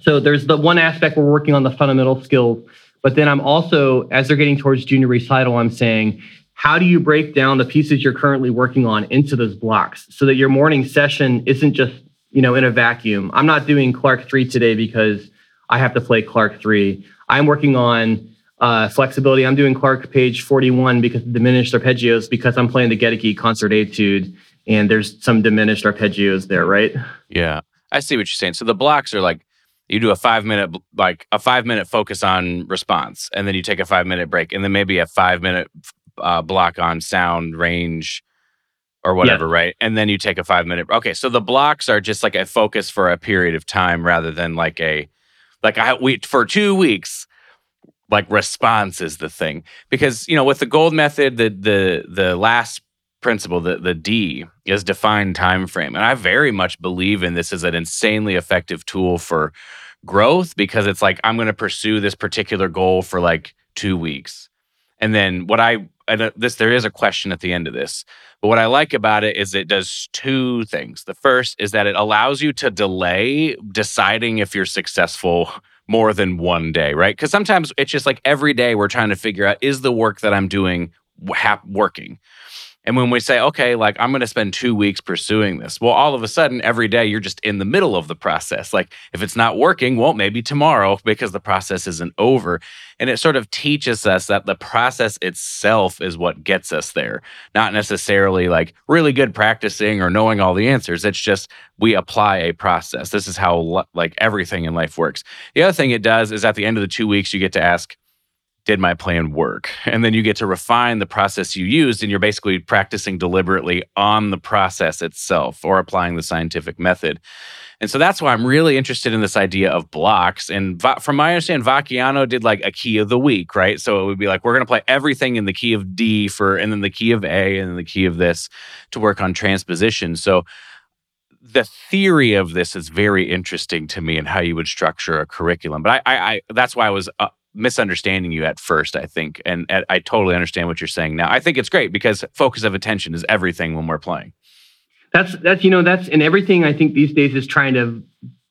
so there's the one aspect we're working on the fundamental skills, but then I'm also, as they're getting towards junior recital, I'm saying, how do you break down the pieces you're currently working on into those blocks so that your morning session isn't just you know in a vacuum? I'm not doing Clarke three today because I have to play Clarke three. I'm working on uh, flexibility. I'm doing Clarke page 41 because diminished arpeggios because I'm playing the Goedicke concert etude and there's some diminished arpeggios there, right? Yeah, I see what you're saying. So the blocks are like you do a five minute like a five minute focus on response, and then you take a five minute break, and then maybe a five minute uh, block on sound range or whatever, yeah. right? And then you take a five minute. Okay, so the blocks are just like a focus for a period of time rather than like a like I we for two weeks, like response is the thing because you know with the gold method, the the the last principle, the the D is defined time frame, and I very much believe in this as an insanely effective tool for growth because it's like I'm going to pursue this particular goal for like two weeks, and then what I and this there is a question at the end of this but what i like about it is it does two things. The first is that it allows you to delay deciding if you're successful more than one day right? Because sometimes it's just like every day we're trying to figure out is the work that i'm doing working and when we say, okay, like I'm going to spend two weeks pursuing this, well, all of a sudden, every day you're just in the middle of the process. Like if it's not working, well, maybe tomorrow because the process isn't over. And it sort of teaches us that the process itself is what gets us there, not necessarily like really good practicing or knowing all the answers. It's just we apply a process. This is how like everything in life works. The other thing it does is at the end of the two weeks, you get to ask, did my plan work? And then you get to refine the process you used, and you're basically practicing deliberately on the process itself or applying the scientific method. And so that's why I'm really interested in this idea of blocks. And from my understanding, Vacchiano did like a key of the week, right? So it would be like, we're going to play everything in the key of D for, and then the key of A, and the key of this to work on transposition. So the theory of this is very interesting to me and how you would structure a curriculum. But I, I, I that's why I was uh, misunderstanding you at first, I think. And, and I totally understand what you're saying now. I think it's great because focus of attention is everything when we're playing. That's that's you know that's and everything I think these days is trying to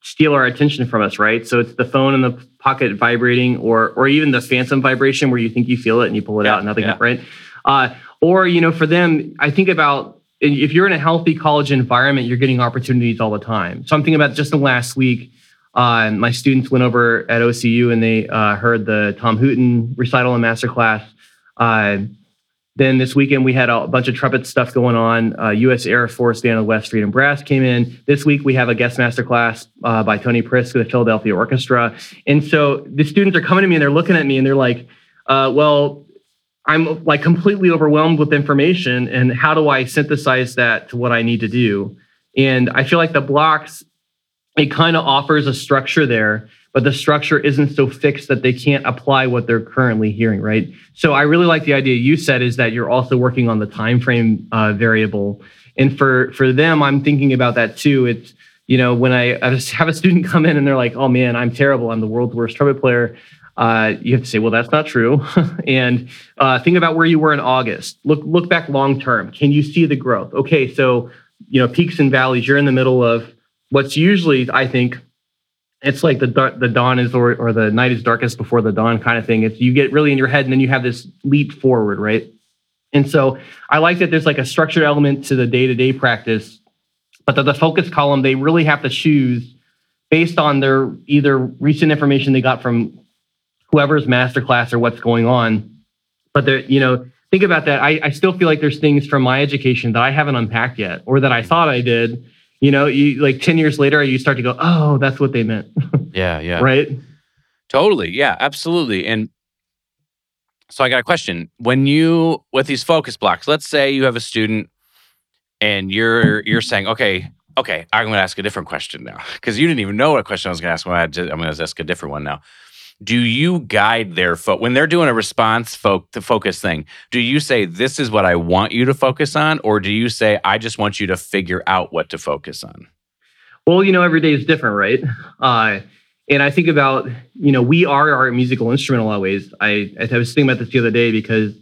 steal our attention from us, right? So it's the phone in the pocket vibrating, or or even the phantom vibration where you think you feel it and you pull it yeah, out and nothing, yeah. right? Uh, or you know, for them, I think about if you're in a healthy college environment, you're getting opportunities all the time. So I'm thinking about just the last week. Uh, my students went over at OCU and they uh, heard the Tom Hooten recital and masterclass. Uh, Then this weekend we had a bunch of trumpet stuff going on. Uh, U.S. Air Force Band of West Freedom Brass came in. This week we have a guest master class uh, by Tony Prisk of the Philadelphia Orchestra. And so the students are coming to me and they're looking at me and they're like, uh, "Well, I'm like completely overwhelmed with information, and how do I synthesize that to what I need to do?" And I feel like the blocks it kind of offers a structure there but the structure isn't so fixed that they can't apply what they're currently hearing right? So i really like the idea you said is that you're also working on the time frame uh, variable. And for for them i'm thinking about that too. It's you know when i, I have a student come in and they're like oh man i'm terrible. I'm the world's worst trumpet player. Uh, you have to say well that's not true. And uh, think about where you were in august. Look look back long term. Can you see the growth? Okay so you know peaks and valleys you're in the middle of what's usually i think it's like the the dawn is or, or the night is darkest before the dawn kind of thing. It's you get really in your head and then you have this leap forward, right? And so I like that there's like a structured element to the day to day practice, but that the focus column they really have to choose based on their either recent information they got from whoever's masterclass or what's going on. But they're you know think about that. I, I still feel like there's things from my education that I haven't unpacked yet or that I thought I did you know, you like 10 years later, you start to go, oh, that's what they meant. yeah, yeah. Right? Totally. Yeah, absolutely. And so I got a question. When you with these focus blocks, let's say you have a student and you're you're saying, okay, okay, I'm going to ask a different question now because you didn't even know what question I was going to ask. When I I'm going to ask a different one now do you guide their foot when they're doing a response fo- to focus thing do you say this is what i want you to focus on or do you say i just want you to figure out what to focus on well you know every day is different right? Uh, and i think about you know we are our musical instrument in a lot of ways. I, I was thinking about this the other day because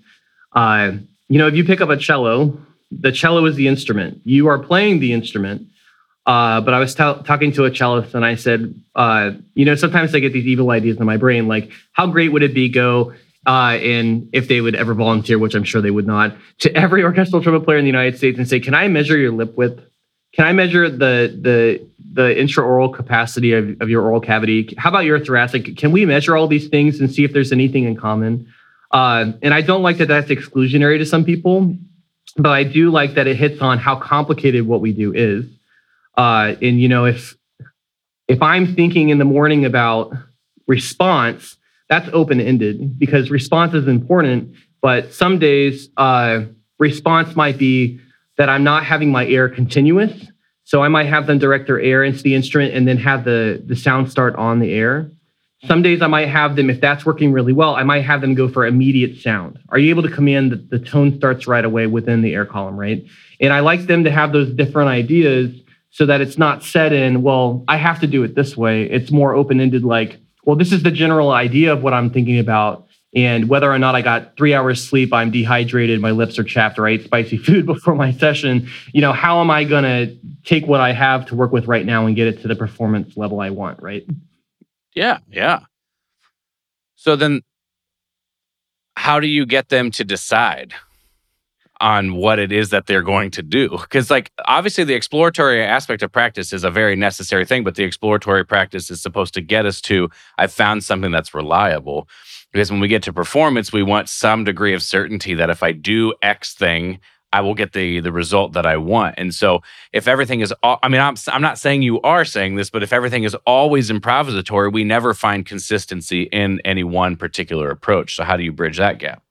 uh, you know if you pick up a cello the cello is the instrument. You are playing the instrument uh, but I was t- talking to a cellist and I said, uh, you know, sometimes I get these evil ideas in my brain, like how great would it be go uh, if they would ever volunteer, which I'm sure they would not, to every orchestral trumpet player in the United States and say, can I measure your lip width? Can I measure the the the intraoral capacity of, of your oral cavity? How about your thoracic? Can we measure all these things and see if there's anything in common? Uh, and I don't like that that's exclusionary to some people, but I do like that it hits on how complicated what we do is. Uh, and you know, if if I'm thinking in the morning about response, that's open ended because response is important. But some days, uh, response might be that I'm not having my air continuous. So I might have them direct their air into the instrument and then have the, the sound start on the air. Some days I might have them, if that's working really well, I might have them go for immediate sound. Are you able to command that the tone starts right away within the air column, right? And I like them to have those different ideas so that it's not set in, well, I have to do it this way. It's more open ended, like, well, this is the general idea of what I'm thinking about. And whether or not I got three hours sleep, I'm dehydrated, my lips are chapped, or I ate spicy food before my session, you know, how am I going to take what I have to work with right now and get it to the performance level I want, right? Yeah, yeah. So then, how do you get them to decide? On what it is that they're going to do. Because, like, obviously, the exploratory aspect of practice is a very necessary thing, but the exploratory practice is supposed to get us to, I've found something that's reliable. Because when we get to performance, we want some degree of certainty that if I do X thing, I will get the the result that I want. And so if everything is I mean I'm I'm not saying you are saying this, but if everything is always improvisatory, we never find consistency in any one particular approach. So how do you bridge that gap?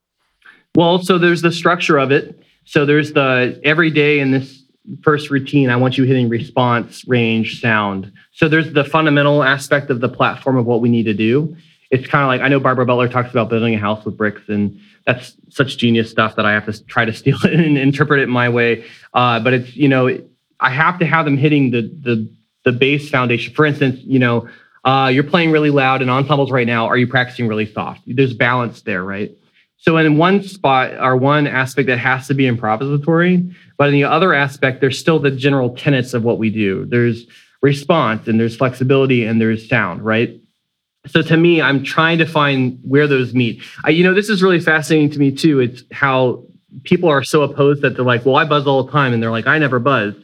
Well, so there's the structure of it. So there's the every day in this first routine, I want you hitting response, range, sound. So there's the fundamental aspect of the platform of what we need to do. It's kind of like I know Barbara Butler talks about building a house with bricks, and that's such genius stuff that I have to try to steal it and interpret it my way. Uh, but it's you know I have to have them hitting the the the base foundation. For instance, you know uh, you're playing really loud in ensembles right now. Are you practicing really soft? There's balance there, right? So in one spot or one aspect that has to be improvisatory, but in the other aspect, there's still the general tenets of what we do. There's response and there's flexibility and there's sound, right? So to me, I'm trying to find where those meet. I, you know, this is really fascinating to me too. It's how people are so opposed that they're like, well, I buzz all the time. And they're like, I never buzz.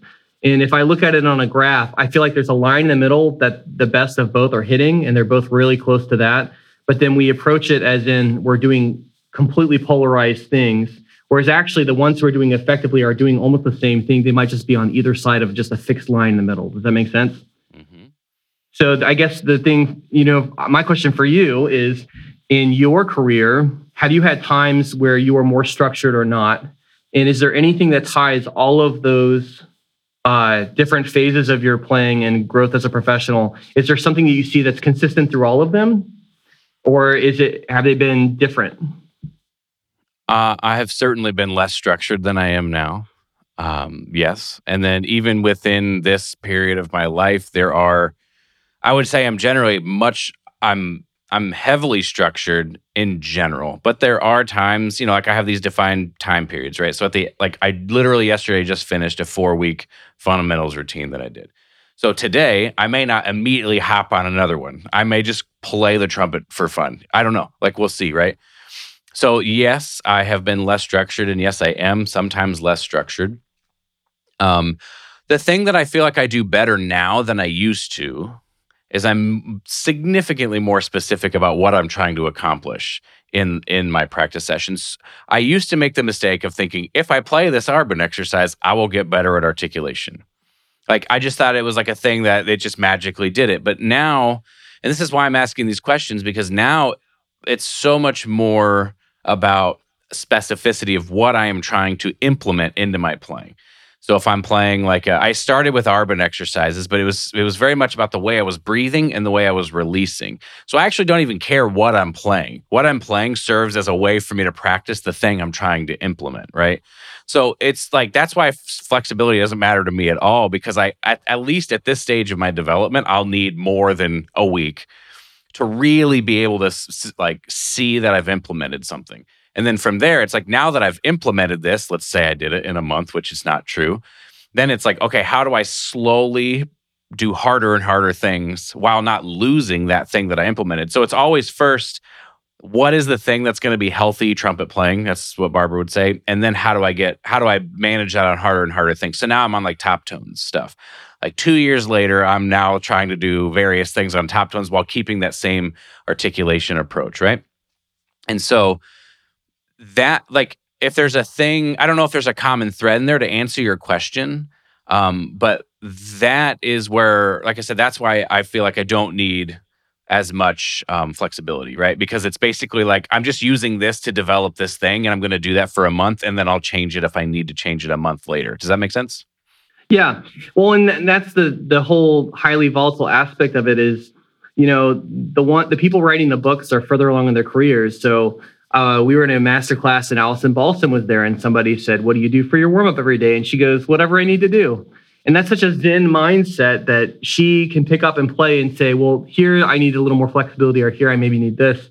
And if I look at it on a graph, I feel like there's a line in the middle that the best of both are hitting, and they're both really close to that. But then we approach it as in we're doing completely polarized things Whereas actually, the ones who are doing effectively are doing almost the same thing. They might just be on either side of just a fixed line in the middle. Does that make sense? Mm-hmm. So I guess the thing, you know, my question for you is in your career, have you had times where you are more structured or not? And is there anything that ties all of those uh, different phases of your playing and growth as a professional? Is there something that you see that's consistent through all of them, or is it have they been different? Uh, I have certainly been less structured than I am now. Um, yes, and then even within this period of my life, there are. I would say I'm generally much. I'm I'm heavily structured in general, but there are times, you know, like I have these defined time periods, right? So at the like I literally yesterday just finished a 4-week fundamentals routine that I did. So today, I may not immediately hop on another one. I may just play the trumpet for fun. I don't know. Like we'll see, right? So, yes, I have been less structured and yes, I am sometimes less structured. Um the thing that I feel like I do better now than I used to is I'm significantly more specific about what I'm trying to accomplish in in my practice sessions. I used to make the mistake of thinking if I play this Arban exercise, I will get better at articulation. Like I just thought it was like a thing that it just magically did it. But now, and this is why I'm asking these questions because now it's so much more about specificity of what I am trying to implement into my playing. So if I'm playing like a, I started with Arban exercises, but it was it was very much about the way I was breathing and the way I was releasing. So I actually don't even care what I'm playing. What I'm playing serves as a way for me to practice the thing I'm trying to implement, right? So it's like that's why flexibility doesn't matter to me at all because I at, at least at this stage of my development, I'll need more than a week to really be able to like see that I've implemented something. And then from there, it's like now that I've implemented this, let's say I did it in a month, which is not true. Then it's like, okay, how do I slowly do harder and harder things while not losing that thing that I implemented? So it's always first, what is the thing that's going to be healthy trumpet playing? That's what Barbara would say. And then how do I get, how do I manage that on harder and harder things? So now I'm on like top tones stuff. Like two years later, I'm now trying to do various things on top tones while keeping that same articulation approach, right? And so, that like if there's a thing, I don't know if there's a common thread in there to answer your question. Um, but that is where, like I said, that's why I feel like I don't need as much um, flexibility, right? Because it's basically like I'm just using this to develop this thing, and I'm going to do that for a month, and then I'll change it if I need to change it a month later. Does that make sense? Yeah. Well, and that's the the whole highly volatile aspect of it is, you know, the one the people writing the books are further along in their careers, so uh, we were in a master class and Alison Balsom was there and somebody said, What do you do for your warm up every day? And she goes, Whatever I need to do. And that's such a Zen mindset that she can pick up and play and say, Well, here I need a little more flexibility, or here I maybe need this.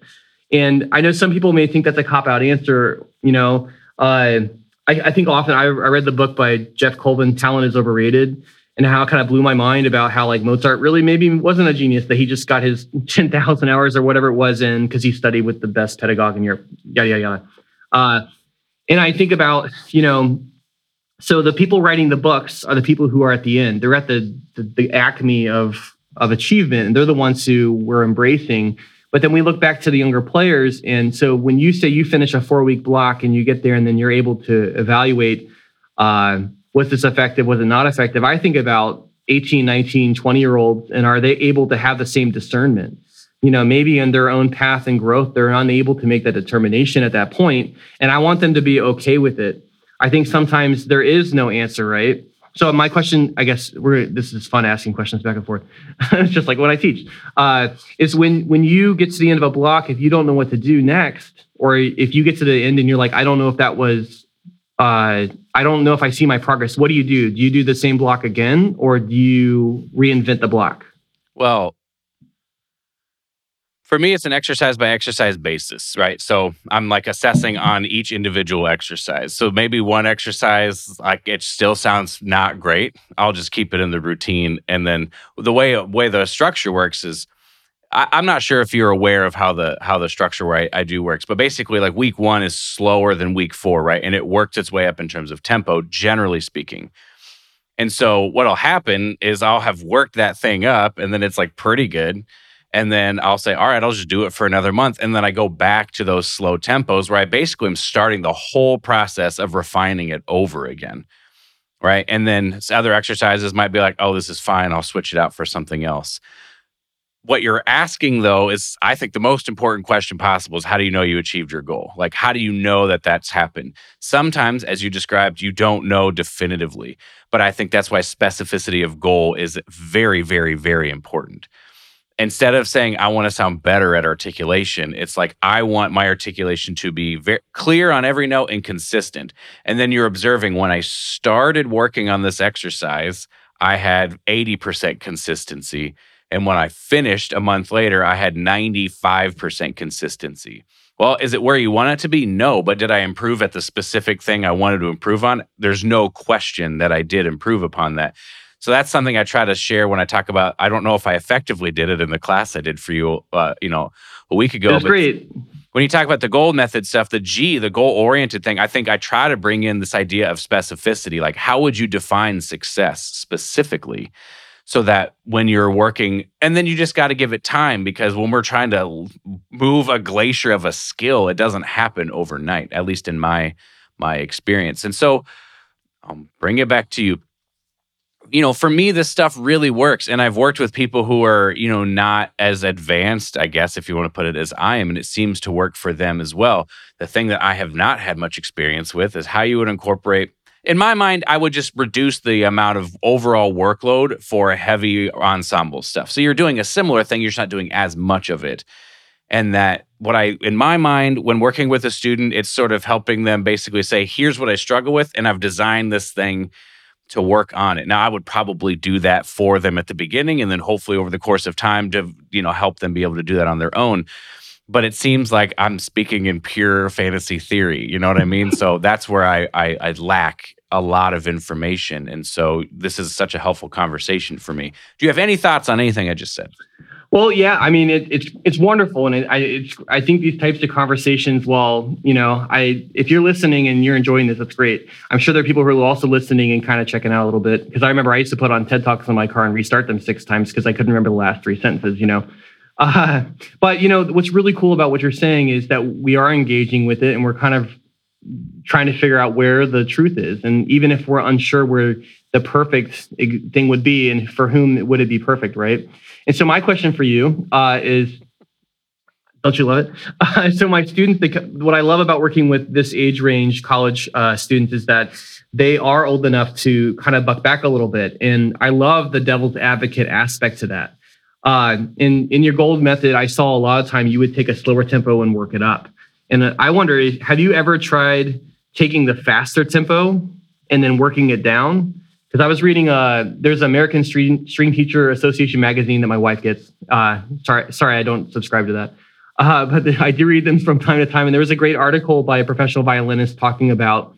And I know some people may think that's a cop out answer. You know, uh, I, I, think often I, I read the book by Geoff Colvin, Talent is Overrated and how it kind of blew my mind about how like Mozart really maybe wasn't a genius that he just got his 10,000 hours or whatever it was in because he studied with the best pedagogue in Europe, yada, yada, yada. Uh, and I think about, you know, so the people writing the books are the people who are at the end. They're at the, the, the acme of, of achievement and they're the ones who we're embracing. But then we look back to the younger players. And so when you say you finish a four week block and you get there and then you're able to evaluate, uh, was this effective? Was it not effective? I think about 18, 19, 20 year olds and are they able to have the same discernment? You know, maybe in their own path and growth, they're unable to make that determination at that point, And I want them to be okay with it. I think sometimes there is no answer, right? So my question, I guess we're this is fun asking questions back and forth. it's just like what I teach. Uh, is when when you get to the end of a block, if you don't know what to do next, or if you get to the end and you're like, I don't know if that was uh, I don't know if I see my progress. What do you do? Do you do the same block again or do you reinvent the block? Well, for me, it's an exercise by exercise basis, right? So I'm like assessing mm-hmm. on each individual exercise. So maybe one exercise, like it still sounds not great. I'll just keep it in the routine. And then the way way the structure works is I, am not sure if you're aware of how the how the structure where I, I, do works, but basically, like week one is slower than week four, right? And it works its way up in terms of tempo, generally speaking. And so, what'll happen is I'll have worked that thing up, and then it's like pretty good, And then I'll say, all right, I'll just do it for another month. And then I go back to those slow tempos where I basically am starting the whole process of refining it over again. Right. And then other exercises might be like, oh, this is fine. I'll switch it out for something else. What you're asking, though, is I think the most important question possible is how do you know you achieved your goal? Like, how do you know that that's happened? Sometimes, as you described, you don't know definitively. But I think that's why specificity of goal is very, very, very important instead of saying I want to sound better at articulation, it's like I want my articulation to be very clear on every note and consistent. And then you're observing when I started working on this exercise, I had 80% consistency. And when I finished a month later, I had 95% consistency. Well, is it where you want it to be? No. But did I improve at the specific thing I wanted to improve on? There's no question that I did improve upon that. So that's something I try to share when I talk about. I don't know if I effectively did it in the class I did for you, uh, you know, a week ago. That's great. When you talk about the goal method stuff, the G, the goal oriented thing, I think I try to bring in this idea of specificity. Like, how would you define success specifically? so that when you're working and then you just got to give it time because when we're trying to move a glacier of a skill it doesn't happen overnight at least in my my experience and so i'll bring it back to you you know, for me, this stuff really works. And I've worked with people who are, you know, not as advanced, I guess, if you want to put it as I am, and it seems to work for them as well. The thing that I have not had much experience with is how you would incorporate. In my mind, I would just reduce the amount of overall workload for heavy ensemble stuff. So you're doing a similar thing, you're just not doing as much of it. And that what I, in my mind, when working with a student, it's sort of helping them basically say, here's what I struggle with. And I've designed this thing to work on it. Now, I would probably do that for them at the beginning and then hopefully over the course of time to, you know, help them be able to do that on their own. But it seems like I'm speaking in pure fantasy theory. You know what I mean? so that's where I, I, I lack a lot of information. And so this is such a helpful conversation for me. Do you have any thoughts on anything I just said? Well, yeah, I mean, it, it's it's wonderful, and it, I it's, I think these types of conversations. Well, you know, I if you're listening and you're enjoying this, that's great. I'm sure there are people who are also listening and kind of checking out a little bit because I remember I used to put on TED talks in my car and restart them six times because I couldn't remember the last three sentences. You know, uh, but you know what's really cool about what you're saying is that we are engaging with it and we're kind of trying to figure out where the truth is, and even if we're unsure where the perfect thing would be and for whom would it be perfect, right? And so my question for you uh, is, don't you love it? Uh, so my students, they, what I love about working with this age range college uh, students is that they are old enough to kind of buck back a little bit, and I love the devil's advocate aspect to that. Uh, in in your gold method, I saw a lot of time you would take a slower tempo and work it up. And I wonder, have you ever tried taking the faster tempo and then working it down? Because I was reading uh there's American String String Teacher Association magazine that my wife gets. Uh, sorry, sorry, I don't subscribe to that. Uh, but I do read them from time to time, and there was a great article by a professional violinist talking about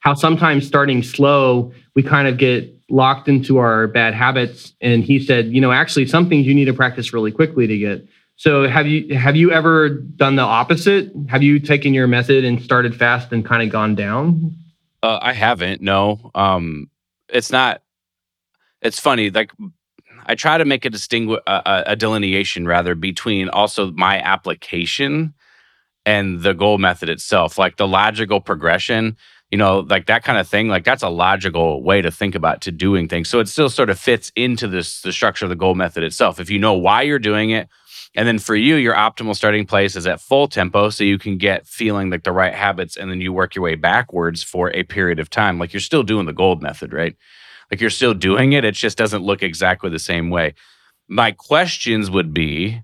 how sometimes starting slow, we kind of get locked into our bad habits. And he said, you know, actually, some things you need to practice really quickly to get. So have you have you ever done the opposite? Have you taken your method and started fast and kind of gone down? Uh, I haven't. No. Um, it's not it's funny like i try to make a distinguish a, a, delineation rather between also my application and the goal method itself like the logical progression you know like that kind of thing like that's a logical way to think about to doing things. So it still sort of fits into this the structure of the goal method itself. If you know why you're doing it and then for you your optimal starting place is at full tempo so you can get feeling like the right habits and then you work your way backwards for a period of time. Like you're still doing the gold method right? Like you're still doing it it just doesn't look exactly the same way. My questions would be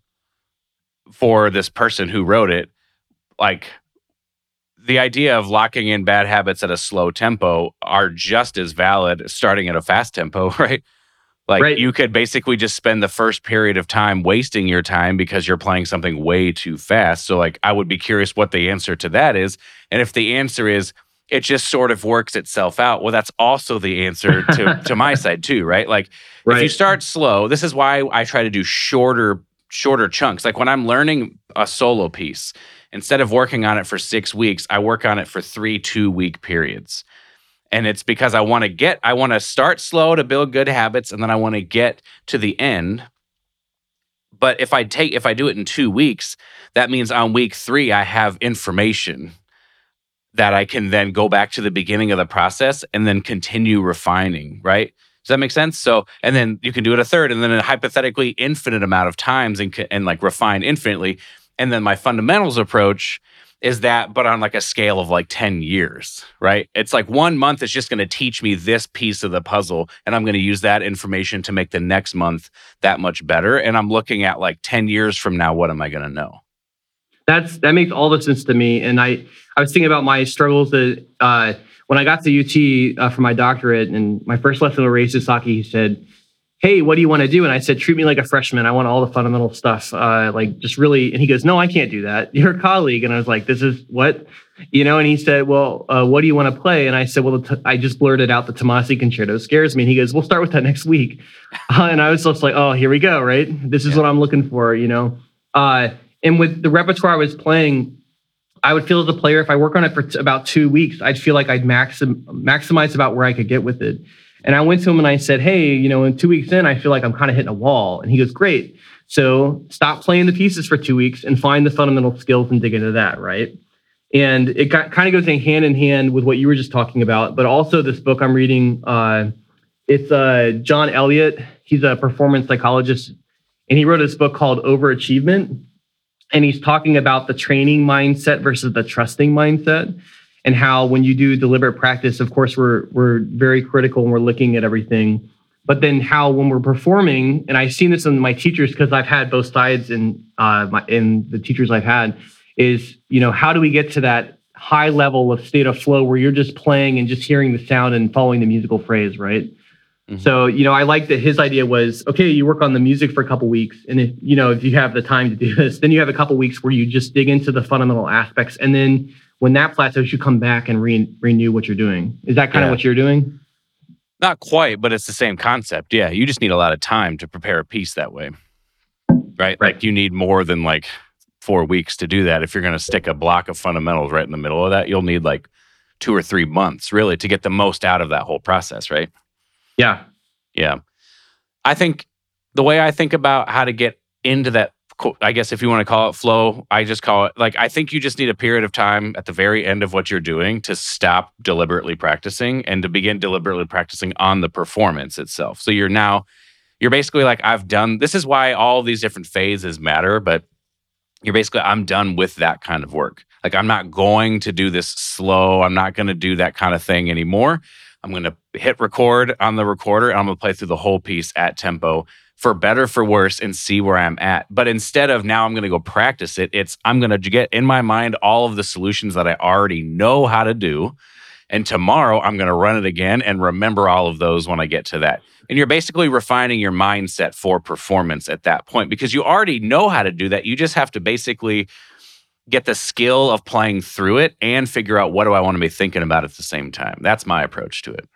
for this person who wrote it like the idea of locking in bad habits at a slow tempo are just as valid starting at a fast tempo right like right. you could basically just spend the first period of time wasting your time because you're playing something way too fast. So like I would be curious what the answer to that is. And if the answer is it just sort of works itself out, well that's also the answer to to my side too, right? Like right. if you start slow, this is why I try to do shorter shorter chunks. Like when I'm learning a solo piece, instead of working on it for 6 weeks, I work on it for 3 2 week periods and it's because I want to get I want to start slow to build good habits and then I want to get to the end but if I take if I do it in two weeks, that means on week three I have information that I can then go back to the beginning of the process and then continue refining, right? Does that make sense? So, and then you can do it a third, and then a hypothetically infinite amount of times, and and like refine infinitely. And then my fundamentals approach is that, but on like a scale of like ten years, right? It's like one month is just going to teach me this piece of the puzzle, and I'm going to use that information to make the next month that much better. And I'm looking at like ten years from now, what am I going to know? That's that makes all the sense to me, and I I was thinking about my struggles that uh, when I got to UT uh, for my doctorate and my first lesson with Ray Sasaki, he said, Hey, what do you want to do? And I said, Treat me like a freshman. I want all the fundamental stuff. Uh, like, just really. And he goes, No, I can't do that. You're a colleague. And I was like, This is what? You know, and he said, Well, uh, what do you want to play? And I said, Well, I just blurted out the Tomasi concerto scares me. And he goes, We'll start with that next week. Uh, and I was just like, Oh, here we go. Right. This is yeah. what I'm looking for, you know? Uh, and with the repertoire I was playing, I would feel as a player if I work on it for t- about two weeks, I'd feel like I'd maxim- maximize about where I could get with it. And I went to him and I said, Hey, you know, in two weeks in, I feel like I'm kind of hitting a wall. And he goes, Great. So stop playing the pieces for two weeks and find the fundamental skills and dig into that, right? And it got, kind of goes in hand in hand with what you were just talking about, but also this book I'm reading. Uh, it's uh, John Eliot. He's a performance psychologist, and he wrote this book called Overachievement and he's talking about the training mindset versus the trusting mindset and how when you do deliberate practice of course we're we're very critical and we're looking at everything but then how when we're performing and i've seen this in my teachers because i've had both sides in uh my, in the teachers i've had is you know how do we get to that high level of state of flow where you're just playing and just hearing the sound and following the musical phrase right Mm-hmm. So, you know, I like that his idea was okay, you work on the music for a couple weeks. And if, you know, if you have the time to do this, then you have a couple weeks where you just dig into the fundamental aspects. And then when that plateaus, you come back and re- renew what you're doing. Is that kind yeah. of what you're doing? Not quite, but it's the same concept. Yeah. You just need a lot of time to prepare a piece that way. Right. right. Like you need more than like four weeks to do that. If you're going to stick a block of fundamentals right in the middle of that, you'll need like two or three months really to get the most out of that whole process. Right. Yeah. Yeah. I think the way I think about how to get into that, I guess if you want to call it flow, I just call it like, I think you just need a period of time at the very end of what you're doing to stop deliberately practicing and to begin deliberately practicing on the performance itself. So you're now, you're basically like, I've done, this is why all these different phases matter, but you're basically, I'm done with that kind of work. Like, I'm not going to do this slow. I'm not going to do that kind of thing anymore. I'm going to hit record on the recorder and I'm going to play through the whole piece at tempo for better for worse and see where I'm at. But instead of now I'm going to go practice it, it's I'm going to get in my mind all of the solutions that I already know how to do. And tomorrow I'm going to run it again and remember all of those when I get to that. And you're basically refining your mindset for performance at that point because you already know how to do that. You just have to basically get the skill of playing through it and figure out what do I want to be thinking about at the same time. That's my approach to it.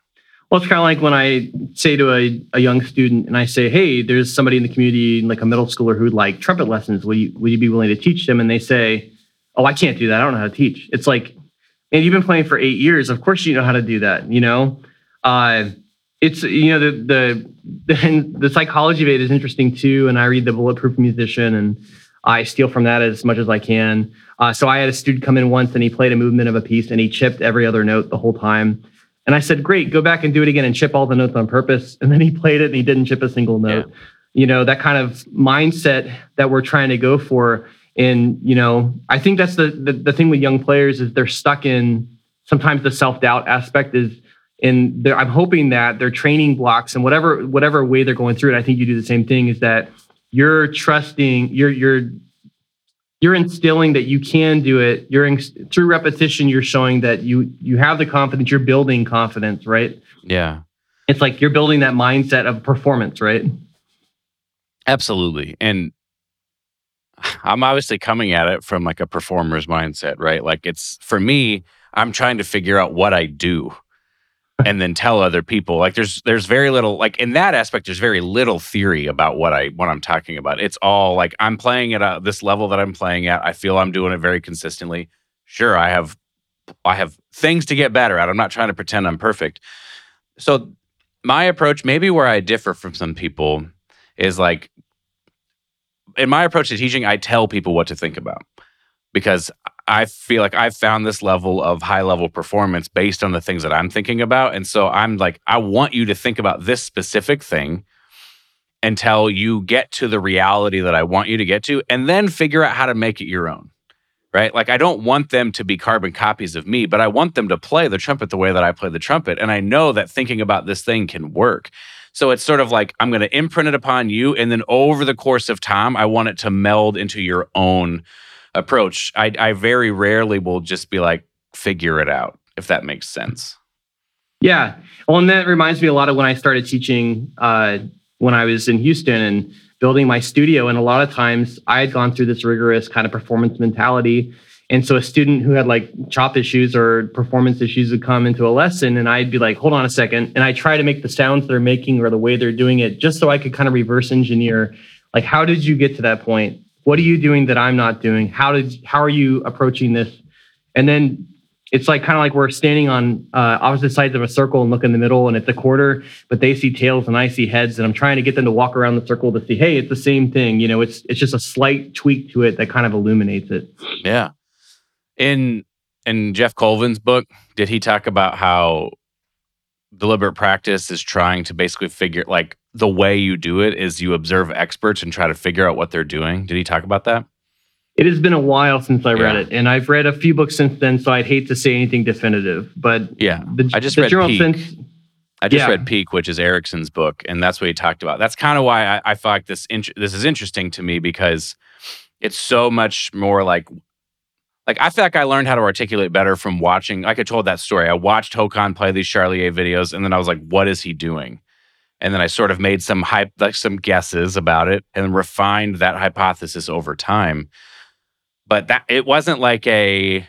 Well, it's kind of like when I say to a, a young student and I say, hey, there's somebody in the community, like a middle schooler who'd like trumpet lessons. Would you, would you be willing to teach them? And they say, oh, I can't do that. I don't know how to teach. It's like, and you've been playing for eight years. Of course you know how to do that, you know? Uh, it's, you know, the, the, the, the psychology of it is interesting too. And I read the Bulletproof Musician and I steal from that as much as I can. Uh, so I had a student come in once and he played a movement of a piece and he chipped every other note the whole time. And I said, great, go back and do it again and chip all the notes on purpose. And then he played it and he didn't chip a single note. Yeah. You know, that kind of mindset that we're trying to go for. And, you know, I think that's the, the, the thing with young players is they're stuck in sometimes the self-doubt aspect is in I'm hoping that their training blocks and whatever whatever way they're going through it, I think you do the same thing, is that you're trusting you're you're you're instilling that you can do it. You're in, through repetition you're showing that you you have the confidence you're building confidence right? Yeah. It's like you're building that mindset of performance right? Absolutely. And i'm obviously coming at it from like a performer's mindset right? Like it's for me i'm trying to figure out what i do and then tell other people. Like there's there's very little like in that aspect there's very little theory about what i what i'm talking about. It's all like i'm playing at a, this level that i'm playing at. I feel i'm doing it very consistently. Sure i have i have things to get better at. I'm not trying to pretend i'm perfect. So my approach maybe where i differ from some people is like in my approach to teaching, I tell people what to think about because I feel like I've found this level of high level performance based on the things that I'm thinking about. And so I'm like, I want you to think about this specific thing until you get to the reality that I want you to get to, and then figure out how to make it your own. Right. Like, I don't want them to be carbon copies of me, but I want them to play the trumpet the way that I play the trumpet. And I know that thinking about this thing can work. So it's sort of like I'm going to imprint it upon you. And then over the course of time, I want it to meld into your own approach. I, I very rarely will just be like, figure it out, if that makes sense. Yeah. Well, and that reminds me a lot of when I started teaching uh, when I was in Houston and building my studio. And a lot of times I had gone through this rigorous kind of performance mentality. And so a student who had like chop issues or performance issues would come into a lesson and I'd be like, hold on a second. And I try to make the sounds they're making or the way they're doing it just so I could kind of reverse engineer like, how did you get to that point? What are you doing that I'm not doing? How did how are you approaching this? And then it's like kind of like we're standing on uh, opposite sides of a circle and look in the middle and it's a quarter but they see tails and i see heads and i'm trying to get them to walk around the circle to see hey it's the same thing you know it's it's just a slight tweak to it that kind of illuminates it yeah in in Geoff Colvin's book did he talk about how deliberate practice is trying to basically figure like the way you do it is you observe experts and try to figure out what they're doing did he talk about that it has been a while since I read it, and I've read a few books since then, so I'd hate to say anything definitive. But yeah, the, I just read Peak. Sense, I just yeah. read Peak, which is Ericsson's book, and that's what he talked about. That's kind of why I, I feel like this this is interesting to me because it's so much more like like I feel like I learned how to articulate better from watching. Like I told that story, I watched Håkan play these Charlier videos, and then I was like, "What is he doing?" And then I sort of made some hype, like some guesses about it, and refined that hypothesis over time but that it wasn't like a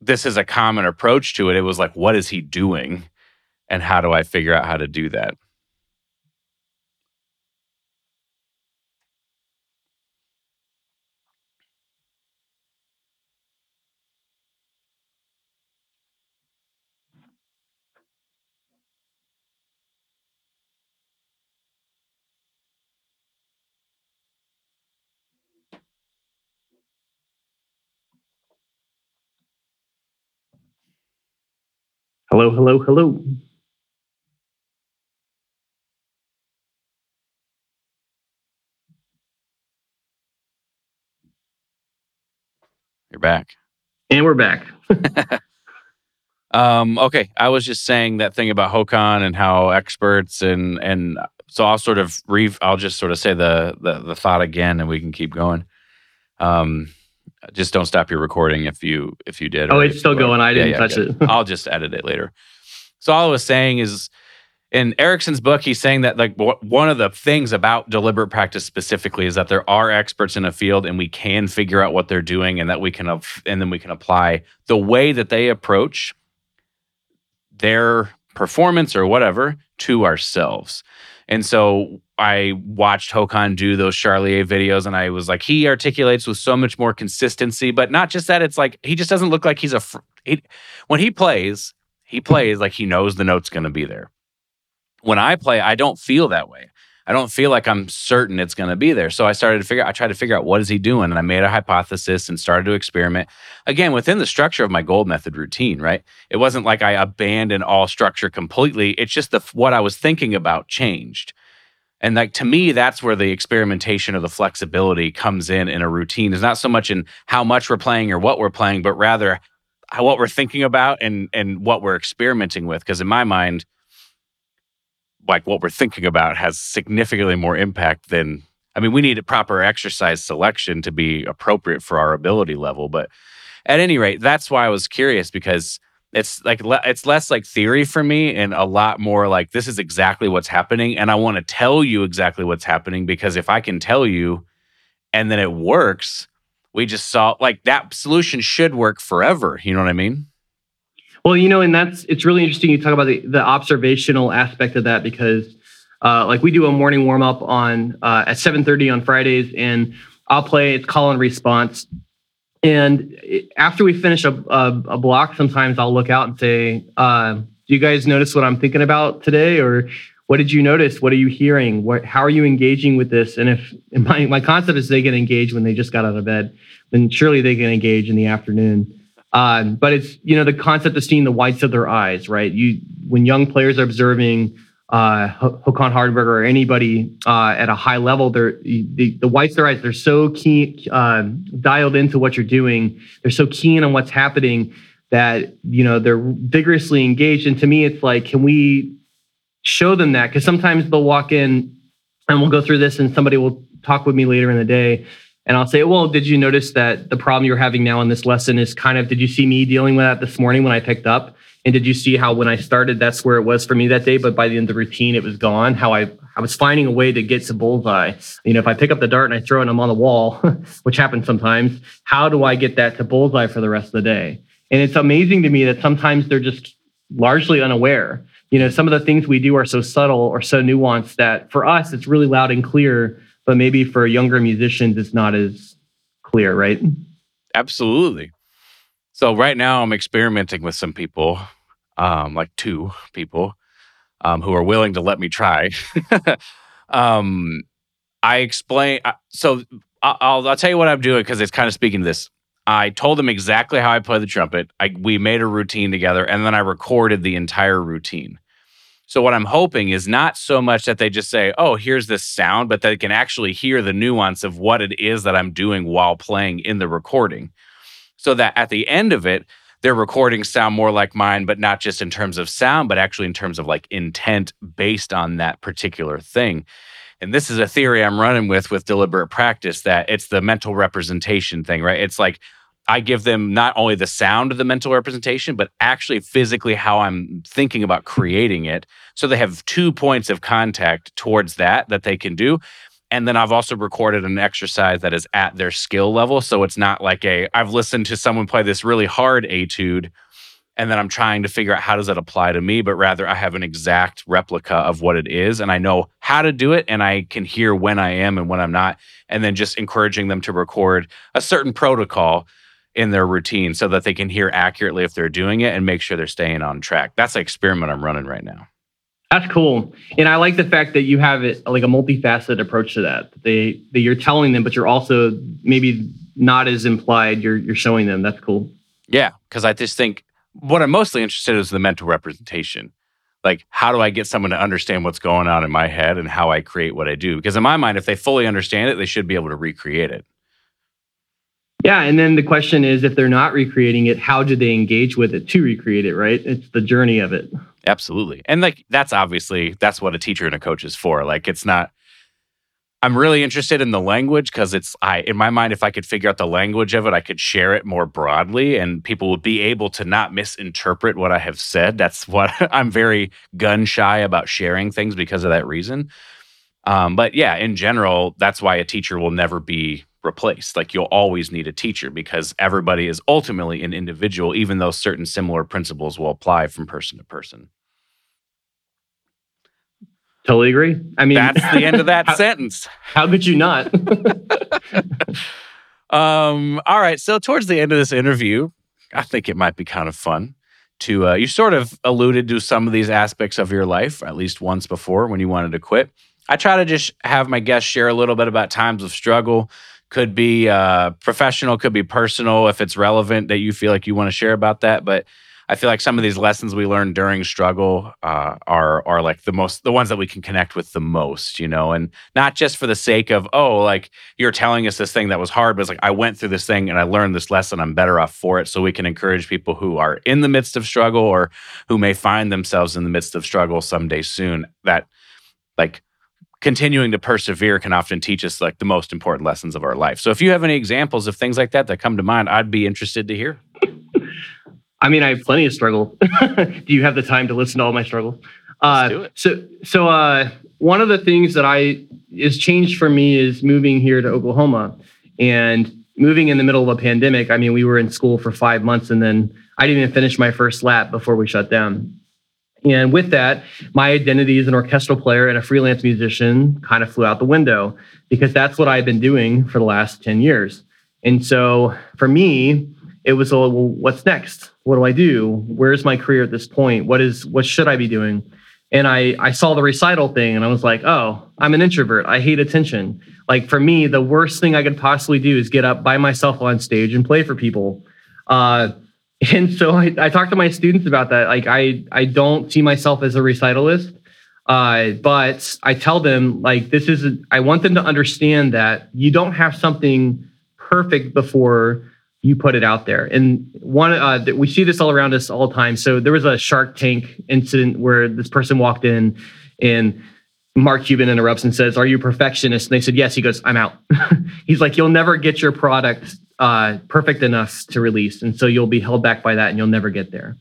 this is a common approach to it. It was like, what is he doing? And how do I figure out how to do that? Hello, hello, hello. You're back. And we're back. um, okay. I was just saying that thing about Håkan and how experts and and so I'll sort of re I'll just sort of say the the, the thought again and we can keep going. Um just don't stop your recording if you if you did. Oh, it's still going. I didn't yeah, yeah, touch it. I'll just edit it later. So all I was saying is, in Ericsson's book, he's saying that like one of the things about deliberate practice specifically is that there are experts in a field, and we can figure out what they're doing, and that we can and then we can apply the way that they approach their performance or whatever to ourselves. And so I watched Håkan do those Charlier videos and I was like, he articulates with so much more consistency, but not just that. It's like, he just doesn't look like he's a, fr- he, when he plays, he plays like he knows the note's going to be there. When I play, I don't feel that way. I don't feel like I'm certain it's going to be there. So I started to figure I tried to figure out what is he doing and I made a hypothesis and started to experiment again within the structure of my gold method routine, right? It wasn't like I abandoned all structure completely. It's just the what I was thinking about changed. And like to me, that's where the experimentation or the flexibility comes in in a routine. Is not so much in how much we're playing or what we're playing, but rather what we're thinking about and and what we're experimenting with. Because in my mind, like what we're thinking about has significantly more impact than. I mean, we need a proper exercise selection to be appropriate for our ability level. But at any rate, that's why I was curious because it's like it's less like theory for me and a lot more like this is exactly what's happening and i want to tell you exactly what's happening because if i can tell you and then it works we just saw like that solution should work forever you know what i mean well you know and that's it's really interesting you talk about the, the observational aspect of that because uh, like we do a morning warm up on uh, at 7.30 on fridays and i'll play it's call and response and after we finish a, a, a, block, sometimes I'll look out and say, uh, "Do you guys notice what I'm thinking about today?" Or what did you notice? What are you hearing? What, how are you engaging with this? And if and my, my concept is they get engaged when they just got out of bed, then surely they can engage in the afternoon. Um, but it's you know the concept of seeing the whites of their eyes, right? You when young players are observing uh, Hardenberger or anybody uh, at a high level, they're the, the whites of their eyes. They're so keen, uh, dialed into what you're doing. They're so keen on what's happening that you know they're vigorously engaged. And to me, it's like, can we show them that? Because sometimes they'll walk in, and we'll go through this, and somebody will talk with me later in the day, and I'll say, well, did you notice that the problem you're having now in this lesson is kind of, did you see me dealing with that this morning when I picked up? And did you see how when I started, that's where it was for me that day, but by the end of the routine, it was gone? How I, I was finding a way to get to bullseye. You know, if I pick up the dart and I throw it and I'm on the wall, which happens sometimes, how do I get that to bullseye for the rest of the day? And it's amazing to me that sometimes they're just largely unaware. You know, some of the things we do are so subtle or so nuanced that for us, it's really loud and clear but maybe for younger musicians, it's not as clear, right? Absolutely. So right now, I'm experimenting with some people, um, like two people, um, who are willing to let me try. um, I explain. So I'll, I'll tell you what I'm doing because it's kind of speaking to this. I told them exactly how I play the trumpet. I, we made a routine together, and then I recorded the entire routine. So what I'm hoping is not so much that they just say, "Oh, here's this sound," but they can actually hear the nuance of what it is that I'm doing while playing in the recording. So that at the end of it, their recordings sound more like mine, but not just in terms of sound, but actually in terms of like intent based on that particular thing. And this is a theory I'm running with with deliberate practice that it's the mental representation thing, right? It's like I give them not only the sound of the mental representation, but actually physically how I'm thinking about creating it. So they have two points of contact towards that that they can do. And then I've also recorded an exercise that is at their skill level. So it's not like a, I've listened to someone play this really hard etude and then I'm trying to figure out how does that apply to me, but rather I have an exact replica of what it is and I know how to do it and I can hear when I am and when I'm not. And then just encouraging them to record a certain protocol in their routine so that they can hear accurately if they're doing it and make sure they're staying on track. That's the experiment I'm running right now. That's cool. And I like the fact that you have it like a multifaceted approach to that. They that you're telling them, but you're also maybe not as implied, you're you're showing them. That's cool. Yeah. Cause I just think what I'm mostly interested in is the mental representation. Like, how do I get someone to understand what's going on in my head and how I create what I do? Because in my mind, if they fully understand it, they should be able to recreate it. Yeah, and then the question is if they're not recreating it, how do they engage with it to recreate it, right? It's the journey of it. Absolutely. And like that's obviously that's what a teacher and a coach is for. Like it's not I'm really interested in the language because it's I in my mind if I could figure out the language of it, I could share it more broadly and people would be able to not misinterpret what I have said. That's what I'm very gun shy about sharing things because of that reason. Um, but yeah, in general, that's why a teacher will never be replaced. Like you'll always need a teacher because everybody is ultimately an individual, even though certain similar principles will apply from person to person. Totally agree. I mean, that's the end of that how, sentence. How could you not? um, all right. So, towards the end of this interview, I think it might be kind of fun to, uh, you sort of alluded to some of these aspects of your life at least once before when you wanted to quit. I try to just have my guests share a little bit about times of struggle, could be uh, professional, could be personal if it's relevant that you feel like you want to share about that. But I feel like some of these lessons we learned during struggle uh, are are like the most the ones that we can connect with the most, you know, and not just for the sake of oh, like you're telling us this thing that was hard, but it's like I went through this thing and I learned this lesson. I'm better off for it, so we can encourage people who are in the midst of struggle or who may find themselves in the midst of struggle someday soon. That like continuing to persevere can often teach us like the most important lessons of our life. So if you have any examples of things like that that come to mind, I'd be interested to hear. I mean, I have plenty of struggle. do you have the time to listen to all my struggle? Uh, so, so uh, one of the things that I is changed for me is moving here to Oklahoma and moving in the middle of a pandemic. I mean, we were in school for five months and then I didn't even finish my first lap before we shut down. And with that, my identity as an orchestral player and a freelance musician kind of flew out the window because that's what I've been doing for the last 10 years. And so for me, it was, well, what's next? What do I do? Where's my career at this point? What is what should I be doing? and I I saw the recital thing and I was like, oh, I'm an introvert. I hate attention. Like for me, the worst thing I could possibly do is get up by myself on stage and play for people. Uh, and so I, I to my students about that. Like I I don't see myself as a recitalist. Uh, but I tell them like this is I want them to understand that you don't have something perfect before you put it out there. And one, uh, we see this all around us all the time. So there was a Shark Tank incident where this person walked in and Mark Cuban interrupts and says, Are you a perfectionist? And they said, Yes. He goes, I'm out. He's like, You'll never get your product uh, perfect enough to release. And so you'll be held back by that and you'll never get there.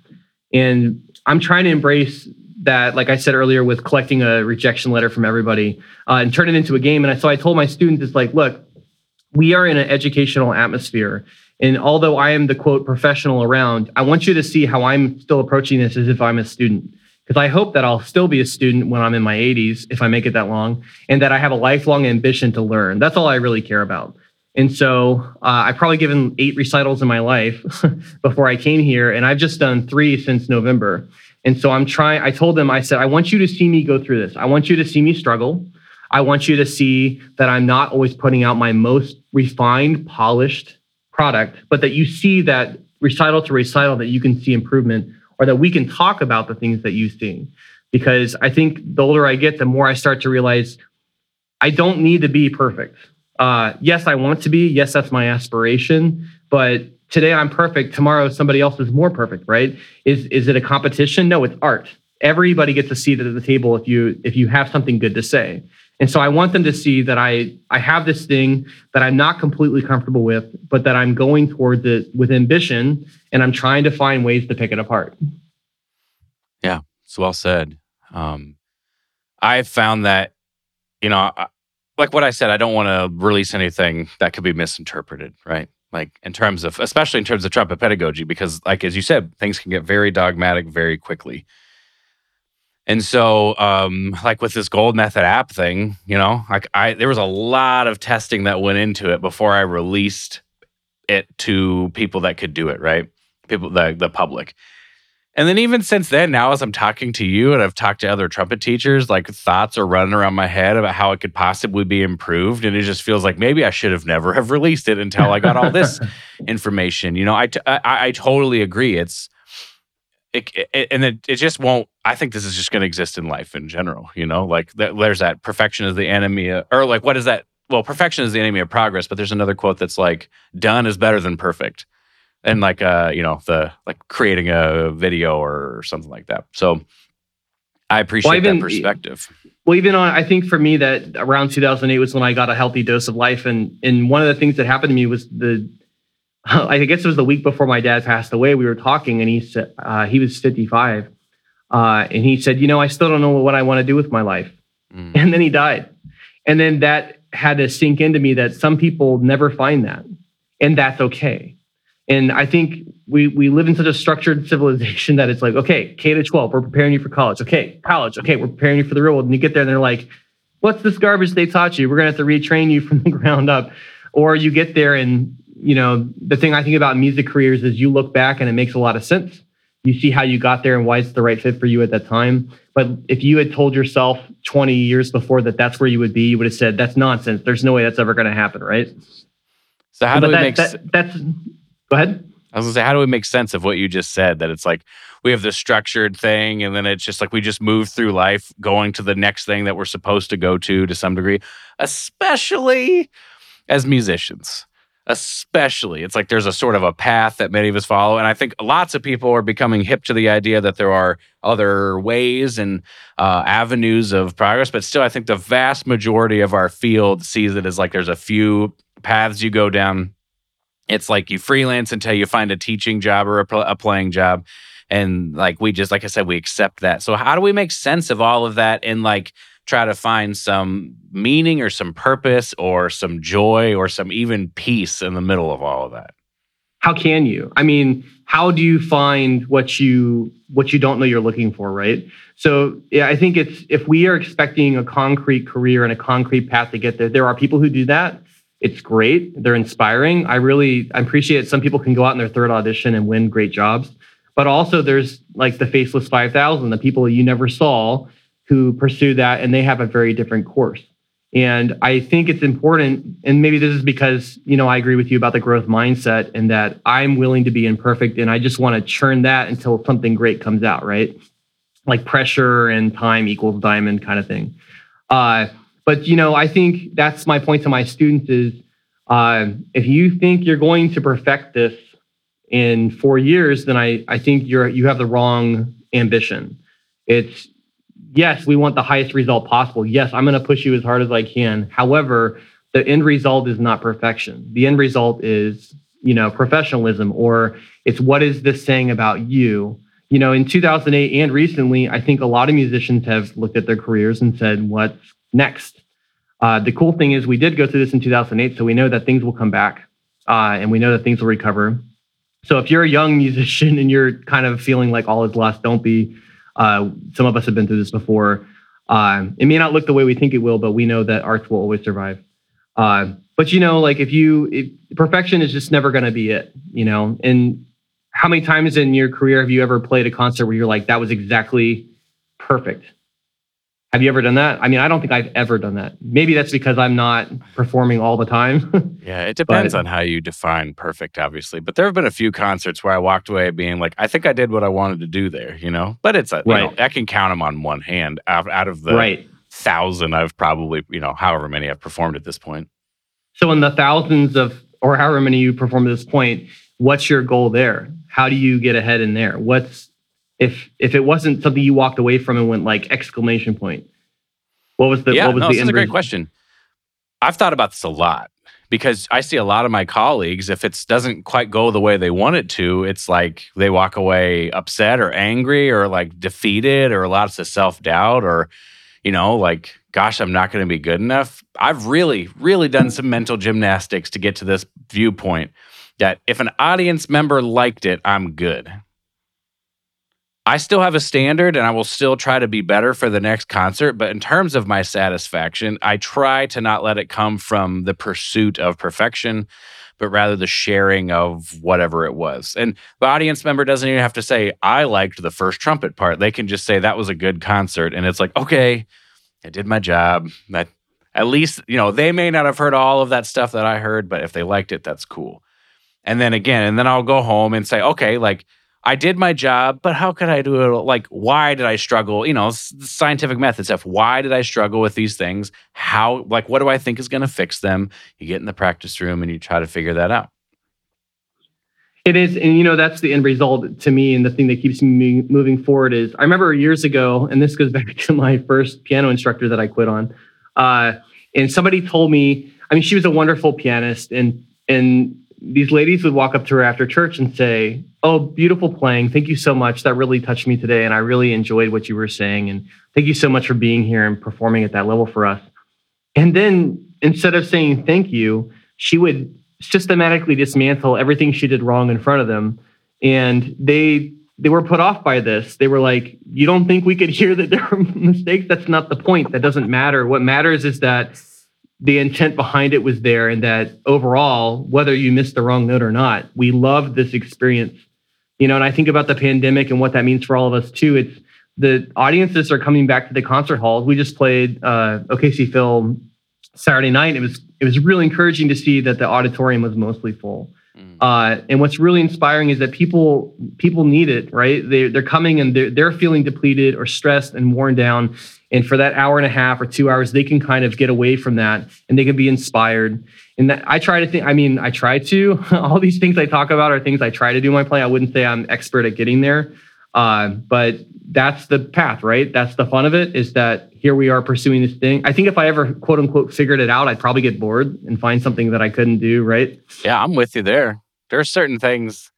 And I'm trying to embrace that, like I said earlier, with collecting a rejection letter from everybody uh, and turn it into a game. And so I told my students, It's like, look, we are in an educational atmosphere and although I am the quote professional around, I want you to see how I'm still approaching this as if I'm a student. Because I hope that I'll still be a student when I'm in my 80s, if I make it that long, and that I have a lifelong ambition to learn. That's all I really care about. And so uh, I've probably given eight recitals in my life before I came here, and I've just done three since November. And so I'm trying, I told them, I said, I want you to see me go through this. I want you to see me struggle. I want you to see that I'm not always putting out my most refined, polished product, but that you see that recital to recital that you can see improvement or that we can talk about the things that you see. Because I think the older I get, the more I start to realize I don't need to be perfect. Uh, yes, I want to be. Yes, that's my aspiration. But today I'm perfect. Tomorrow somebody else is more perfect, right? Is is it a competition? No, it's art. Everybody gets a seat at the table if you if you have something good to say. And so I want them to see that I I have this thing that I'm not completely comfortable with, but that I'm going towards it with ambition and I'm trying to find ways to pick it apart. Yeah, it's well said. Um, I've found that, you know, like what I said, I don't want to release anything that could be misinterpreted, right? Like in terms of, especially in terms of trumpet pedagogy, because like as you said, things can get very dogmatic very quickly. And so, um, like with this gold method app thing, you know, like I there was a lot of testing that went into it before I released it to people that could do it, right? People, the the public. And then even since then, now as I'm talking to you and I've talked to other trumpet teachers, like thoughts are running around my head about how it could possibly be improved, and it just feels like maybe I should have never have released it until I got all this information. You know, I, t- I I totally agree. It's it, it, and it, it just won't i think this is just going to exist in life in general you know like there's that perfection is the enemy of, or like what is that well perfection is the enemy of progress but there's another quote that's like done is better than perfect and like uh you know the like creating a video or something like that so i appreciate well, even, that perspective well even on i think for me that around 2008 was when i got a healthy dose of life and and one of the things that happened to me was the I guess it was the week before my dad passed away. We were talking, and he said uh, he was 55, uh, and he said, "You know, I still don't know what I want to do with my life." Mm. And then he died, and then that had to sink into me that some people never find that, and that's okay. And I think we we live in such a structured civilization that it's like, okay, K to 12, we're preparing you for college. Okay, college. Okay, we're preparing you for the real world. And you get there, and they're like, "What's this garbage they taught you? We're gonna have to retrain you from the ground up." Or you get there and you know, the thing I think about music careers is you look back and it makes a lot of sense. You see how you got there and why it's the right fit for you at that time. But if you had told yourself 20 years before that that's where you would be, you would have said, that's nonsense. There's no way that's ever going to happen, right? So, how but do we that, make that, That's, go ahead. I was gonna say, how do we make sense of what you just said? That it's like we have this structured thing, and then it's just like we just move through life going to the next thing that we're supposed to go to to some degree, especially as musicians especially it's like there's a sort of a path that many of us follow and i think lots of people are becoming hip to the idea that there are other ways and uh, avenues of progress but still i think the vast majority of our field sees it as like there's a few paths you go down it's like you freelance until you find a teaching job or a, a playing job. And like we just like i said we accept that. So how do we make sense of all of that and like try to find some meaning or some purpose or some joy or some even peace in the middle of all of that? How can you? I mean how do you find what you what you don't know you're looking for right? So yeah i think it's if we are expecting a concrete career and a concrete path to get there there are people who do that it's great they're inspiring i really I appreciate some people can go out in their third audition and win great jobs but also there's like the faceless 5000 the people you never saw who pursue that and they have a very different course. And I think it's important, and maybe this is because, you know, I agree with you about the growth mindset and that I'm willing to be imperfect and I just want to churn that until something great comes out, right? Like pressure and time equals diamond kind of thing. Uh, but, you know, I think that's my point to my students is uh, if you think you're going to perfect this in four years, then I, I think you're you have the wrong ambition. It's yes, we want the highest result possible. Yes, I'm going to push you as hard as I can. However, the end result is not perfection. The end result is, you know, professionalism or it's what is this saying about you? You know, in 2008 and recently, I think a lot of musicians have looked at their careers and said, what's next? Uh, the cool thing is we did go through this in 2008, so we know that things will come back uh, and we know that things will recover. So if you're a young musician and you're kind of feeling like all is lost, don't be uh, some of us have been through this before. Uh, it may not look the way we think it will, but we know that arts will always survive. Uh, but you know, like if you, if, perfection is just never going to be it, you know. And how many times in your career have you ever played a concert where you're like, that was exactly perfect? Have you ever done that? I mean, I don't think I've ever done that. Maybe that's because I'm not performing all the time. yeah, it depends but, on how you define perfect, obviously. But there have been a few concerts where I walked away being like, I think I did what I wanted to do there, you know? But it's, a, right. Know, I can count them on one hand out, out of the right. thousand I've probably, you know, however many I've performed at this point. So, in the thousands of, or however many you perform at this point, what's your goal there? How do you get ahead in there? What's if if it wasn't something you walked away from and went like exclamation point what was the yeah what was no, the this is a great question. I've thought about this a lot because i see a lot of my colleagues if it doesn't quite go the way they want it to it's like they walk away upset or angry or like defeated or lots of self-doubt or you know like gosh i'm not going to be good enough. I've really really done some mental gymnastics to get to this viewpoint that if an audience member liked it i'm good I still have a standard and I will still try to be better for the next concert. But in terms of my satisfaction, I try to not let it come from the pursuit of perfection, but rather the sharing of whatever it was. And the audience member doesn't even have to say, I liked the first trumpet part. They can just say, that was a good concert. And it's like, okay, I did my job. That at least, you know, they may not have heard all of that stuff that I heard, but if they liked it, that's cool. And then again, and then I'll go home and say, okay, like, I did my job, but how could I do it? Like, why did I struggle? You know, scientific method stuff. Why did I struggle with these things? How, like, what do I think is going to fix them? You get in the practice room and you try to figure that out. It is, and you know that's the end result to me, and the thing that keeps me moving forward is I remember years ago, and this goes back to my first piano instructor that I quit on, uh, and somebody told me, I mean, she was a wonderful pianist, and and these ladies would walk up to her after church and say, Oh, beautiful playing. Thank you so much. That really touched me today. And I really enjoyed what you were saying. And thank you so much for being here and performing at that level for us. And then instead of saying thank you, she would systematically dismantle everything she did wrong in front of them. And they they were put off by this. They were like, You don't think we could hear that there were mistakes? That's not the point. That doesn't matter. What matters is that the intent behind it was there and that overall whether you missed the wrong note or not we loved this experience. You know and i think about the pandemic and what that means for all of us too. It's the audiences are coming back to the concert halls. We just played uh, okc phil saturday night. It was it was really encouraging to see that the auditorium was mostly full. Mm. uh, and what's really inspiring is that people people need it right? They, they're coming and they're, they're feeling depleted or stressed and worn down and for that hour and a half or two hours, they can kind of get away from that and they can be inspired. And that I try to think, I mean, I try to, all these things I talk about are things I try to do in my play. I wouldn't say I'm expert at getting there. Uh, but that's the path, right? That's the fun of it is that here we are pursuing this thing. I think if I ever quote unquote figured it out, I'd probably get bored and find something that I couldn't do, right? Yeah, I'm with you there. There are certain things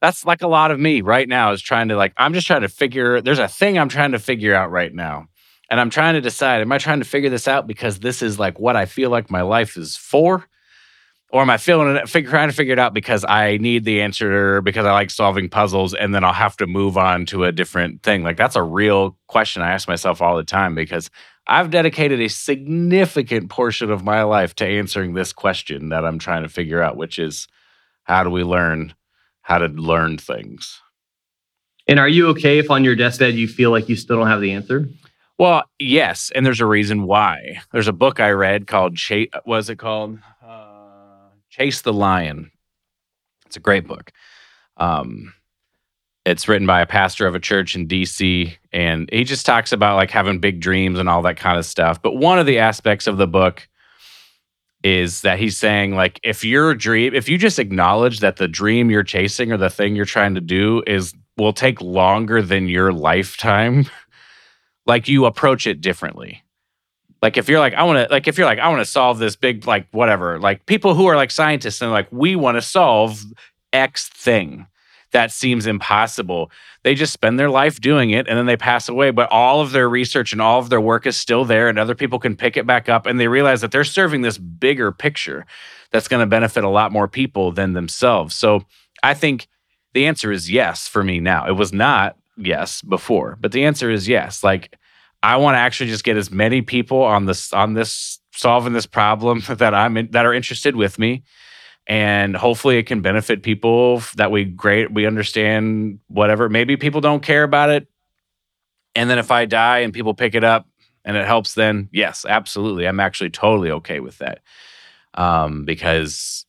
that's like a lot of me right now is trying to like, I'm just trying to figure, there's a thing I'm trying to figure out right now. And I'm trying to decide am I trying to figure this out because this is like what I feel like my life is for? Or am I feeling it, figure, trying to figure it out because I need the answer because I like solving puzzles and then I'll have to move on to a different thing? Like, that's a real question I ask myself all the time because I've dedicated a significant portion of my life to answering this question that I'm trying to figure out, which is how do we learn how to learn things? And are you okay if on your deathbed you feel like you still don't have the answer? Well, yes, and there's a reason why. There's a book I read called Chase. Was it called uh, Chase the Lion? It's a great book. Um, it's written by a pastor of a church in DC, and he just talks about like having big dreams and all that kind of stuff. But one of the aspects of the book is that he's saying like if your dream, if you just acknowledge that the dream you're chasing or the thing you're trying to do is will take longer than your lifetime, like you approach it differently. Like if you're like I want to like if you're like I want to solve this big like whatever like people who are like scientists and like we want to solve X thing that seems impossible. They just spend their life doing it and then they pass away. But all of their research and all of their work is still there, and other people can pick it back up. And they realize that they're serving this bigger picture that's going to benefit a lot more people than themselves. So I think the answer is yes for me now. It was not yes before, but the answer is yes. Like, I want to actually just get as many people on this on this solving this problem that I'm in, that are interested with me. And hopefully it can benefit people that we great we understand whatever. Maybe people don't care about it. And then if i die and people pick it up and it helps then yes absolutely. I'm actually totally okay with that. Um, because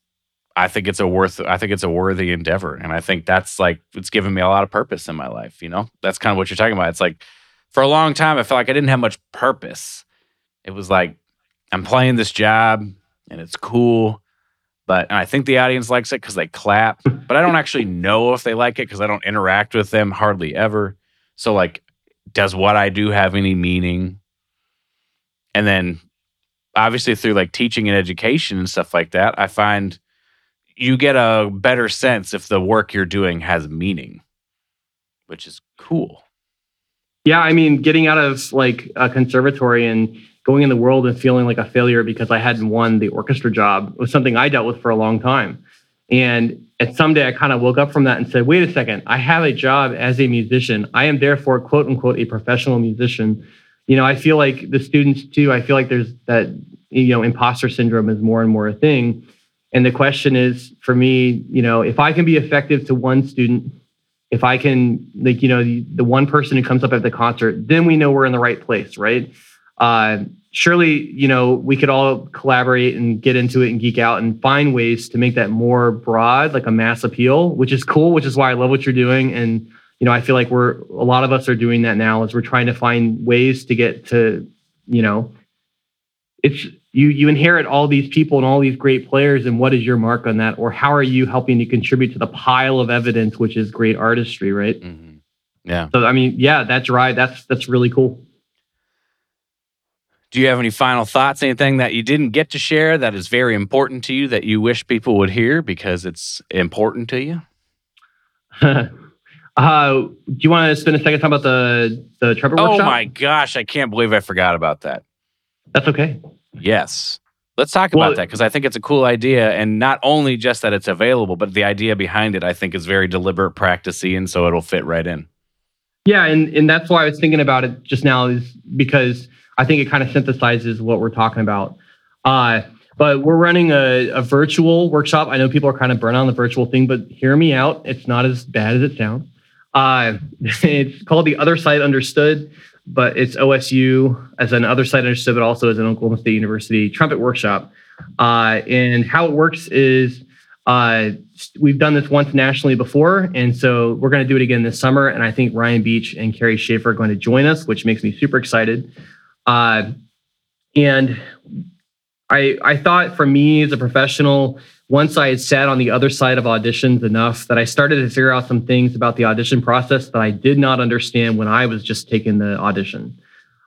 i think it's a worth i think it's a worthy endeavor and i think that's like it's given me a lot of purpose in my life you know that's kind of what you're talking about it's like for a long time i felt like i didn't have much purpose it was like i'm playing this job and it's cool but and I think the audience likes it because they clap. But I don't actually know if they like it because I don't interact with them hardly ever. So like, does what I do have any meaning? And then obviously through like teaching and education and stuff like that, I find you get a better sense if the work you're doing has meaning, which is cool. Yeah, I mean, getting out of like a conservatory and going in the world and feeling like a failure because I hadn't won the orchestra job was something I dealt with for a long time. And at some day I kind of woke up from that and said, wait a second, I have a job as a musician. I am therefore, quote unquote, a professional musician. You know, I feel like the students too, I feel like there's that, you know, imposter syndrome is more and more a thing. And the question is for me, you know, if I can be effective to one student, if I can, like, you know, the, the one person who comes up at the concert, then we know we're in the right place, right? uh, surely you know we could all collaborate and get into it and geek out and find ways to make that more broad like a mass appeal which is cool which is why i love what you're doing and you know i feel like we're a lot of us are doing that now as we're trying to find ways to get to you know it's you you inherit all these people and all these great players and what is your mark on that or how are you helping to contribute to the pile of evidence which is great artistry right mm-hmm. yeah so i mean yeah that's right that's that's really cool do you have any final thoughts, anything that you didn't get to share that is very important to you that you wish people would hear because it's important to you? uh, do you want to spend a second talking about the, the Trevor oh workshop? my gosh, I can't believe I forgot about that. That's okay. Yes. Let's talk well, about that because I think it's a cool idea. And not only just that it's available, but the idea behind it, I think, is very deliberate, practicey, and so it'll fit right in. Yeah, and, and that's why I was thinking about it just now, is because – I think it kind of synthesizes what we're talking about. Uh, but we're running a, a, virtual workshop. I know people are kind of burnt on the virtual thing, but hear me out. It's not as bad as it sounds. Uh, it's called the Other Side Understood, but it's OSU as an Other Side Understood, but also as an Oklahoma State University trumpet workshop. Uh, and how it works is uh, we've done this once nationally before, and so we're going to do it again this summer. And I think Ryan Beach and Carrie Schaefer are going to join us, which makes me super excited. Uh, and I I thought for me as a professional, once I had sat on the other side of auditions enough that I started to figure out some things about the audition process that I did not understand when I was just taking the audition.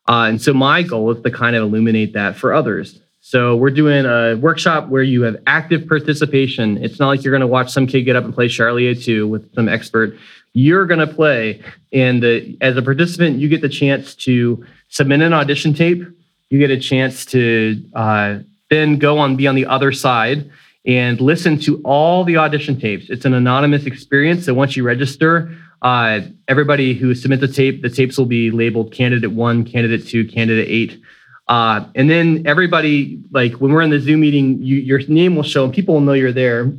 Uh, and so my goal is to kind of illuminate that for others. So we're doing a workshop where you have active participation. It's not like you're going to watch some kid get up and play Charlier 2 with some expert. You're going to play, and the, as a participant, you get the chance to submit an audition tape. You get a chance to uh, then go on, be on the other side and listen to all the audition tapes. It's an anonymous experience. So once you register, uh, everybody who submits a tape, the tapes will be labeled candidate one, candidate two, candidate eight. Uh, and then everybody, like when we're in the Zoom meeting, you, your name will show and people will know you're there.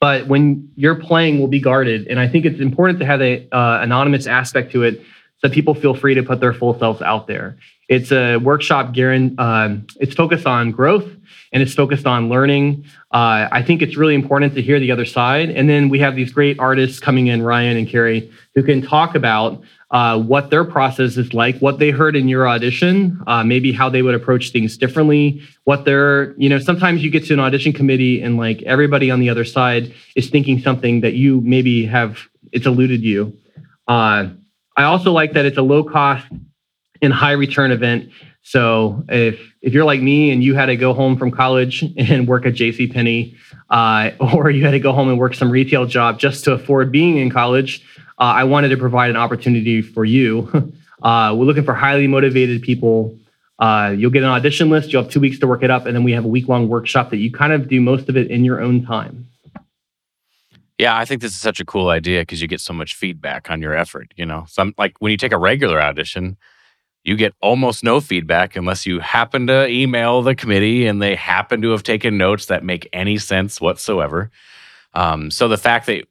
But when you're playing, will be guarded. And I think it's important to have an uh, anonymous aspect to it so people feel free to put their full selves out there. It's a workshop. Um, it's focused on growth and it's focused on learning. Uh, I think it's really important to hear the other side. And then we have these great artists coming in, Ryan and Carrie, who can talk about uh, what their process is like, what they heard in your audition, uh, maybe how they would approach things differently, what they're, you know, sometimes you get to an audition committee and like everybody on the other side is thinking something that you maybe have, it's eluded you. Uh, I also like that it's a low cost and high return event. So if if you're like me and you had to go home from college and work at J.C. Penney, uh, or you had to go home and work some retail job just to afford being in college, uh, I wanted to provide an opportunity for you. Uh, we're looking for highly motivated people. Uh, you'll get an audition list. You'll have two weeks to work it up, and then we have a week long workshop that you kind of do most of it in your own time. Yeah, I think this is such a cool idea because you get so much feedback on your effort. You know, some like when you take a regular audition, you get almost no feedback unless you happen to email the committee and they happen to have taken notes that make any sense whatsoever. Um, so the fact that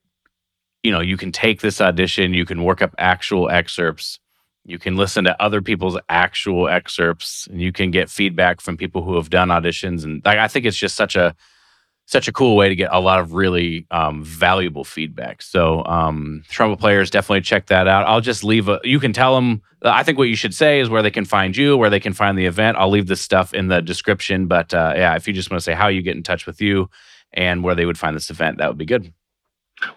you know, you can take this audition, you can work up actual excerpts, you can listen to other people's actual excerpts, and you can get feedback from people who have done auditions. And like, I think it's just such a such a cool way to get a lot of really um, valuable feedback. So, um, players definitely check that out. I'll just leave a. You can tell them. I think what you should say is where they can find you, where they can find the event. I'll leave this stuff in the description. But uh, yeah, if you just want to say how you get in touch with you and where they would find this event, that would be good.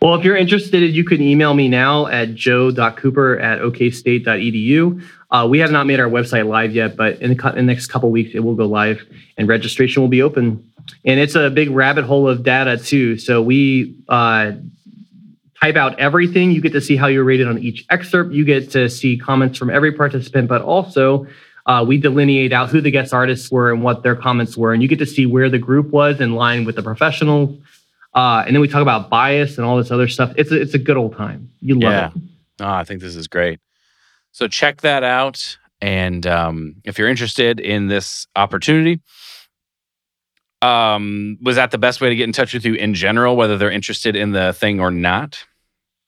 Well, if you're interested, you can email me now at joe.cooper at okstate.edu. Uh, we have not made our website live yet, but in the, in the next couple weeks, it will go live and registration will be open. And it's a big rabbit hole of data, too. So we uh, type out everything. You get to see how you're rated on each excerpt. You get to see comments from every participant, but also uh, we delineate out who the guest artists were and what their comments were. And you get to see where the group was in line with the professionals uh, and then we talk about bias and all this other stuff. It's a, it's a good old time. You love yeah. it. Oh, I think this is great. So check that out. And um, if you're interested in this opportunity, um, was that the best way to get in touch with you in general, whether they're interested in the thing or not?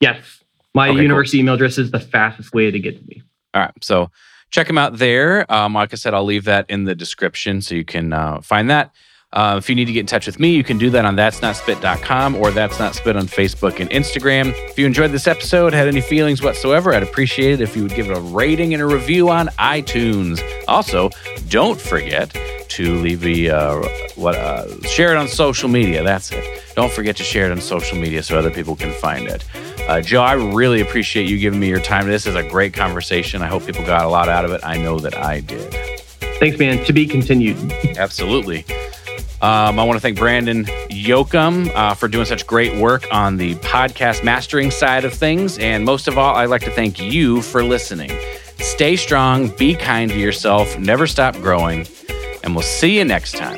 Yes. My okay, university cool. email address is the fastest way to get to me. All right. So check them out there. Um, like I said, I'll leave that in the description so you can uh, find that. Uh, if you need to get in touch with me, you can do that on that's not spit.com or that's not spit on Facebook and Instagram. If you enjoyed this episode, had any feelings whatsoever, I'd appreciate it if you would give it a rating and a review on iTunes. Also, don't forget to leave a uh, what uh, share it on social media. That's it. Don't forget to share it on social media so other people can find it. Uh, Joe, I really appreciate you giving me your time. This is a great conversation. I hope people got a lot out of it. I know that I did. Thanks, man. To be continued. Absolutely. Um, I want to thank Brandon Yoakum uh, for doing such great work on the podcast mastering side of things. And most of all, I'd like to thank you for listening. Stay strong, be kind to yourself, never stop growing, and we'll see you next time.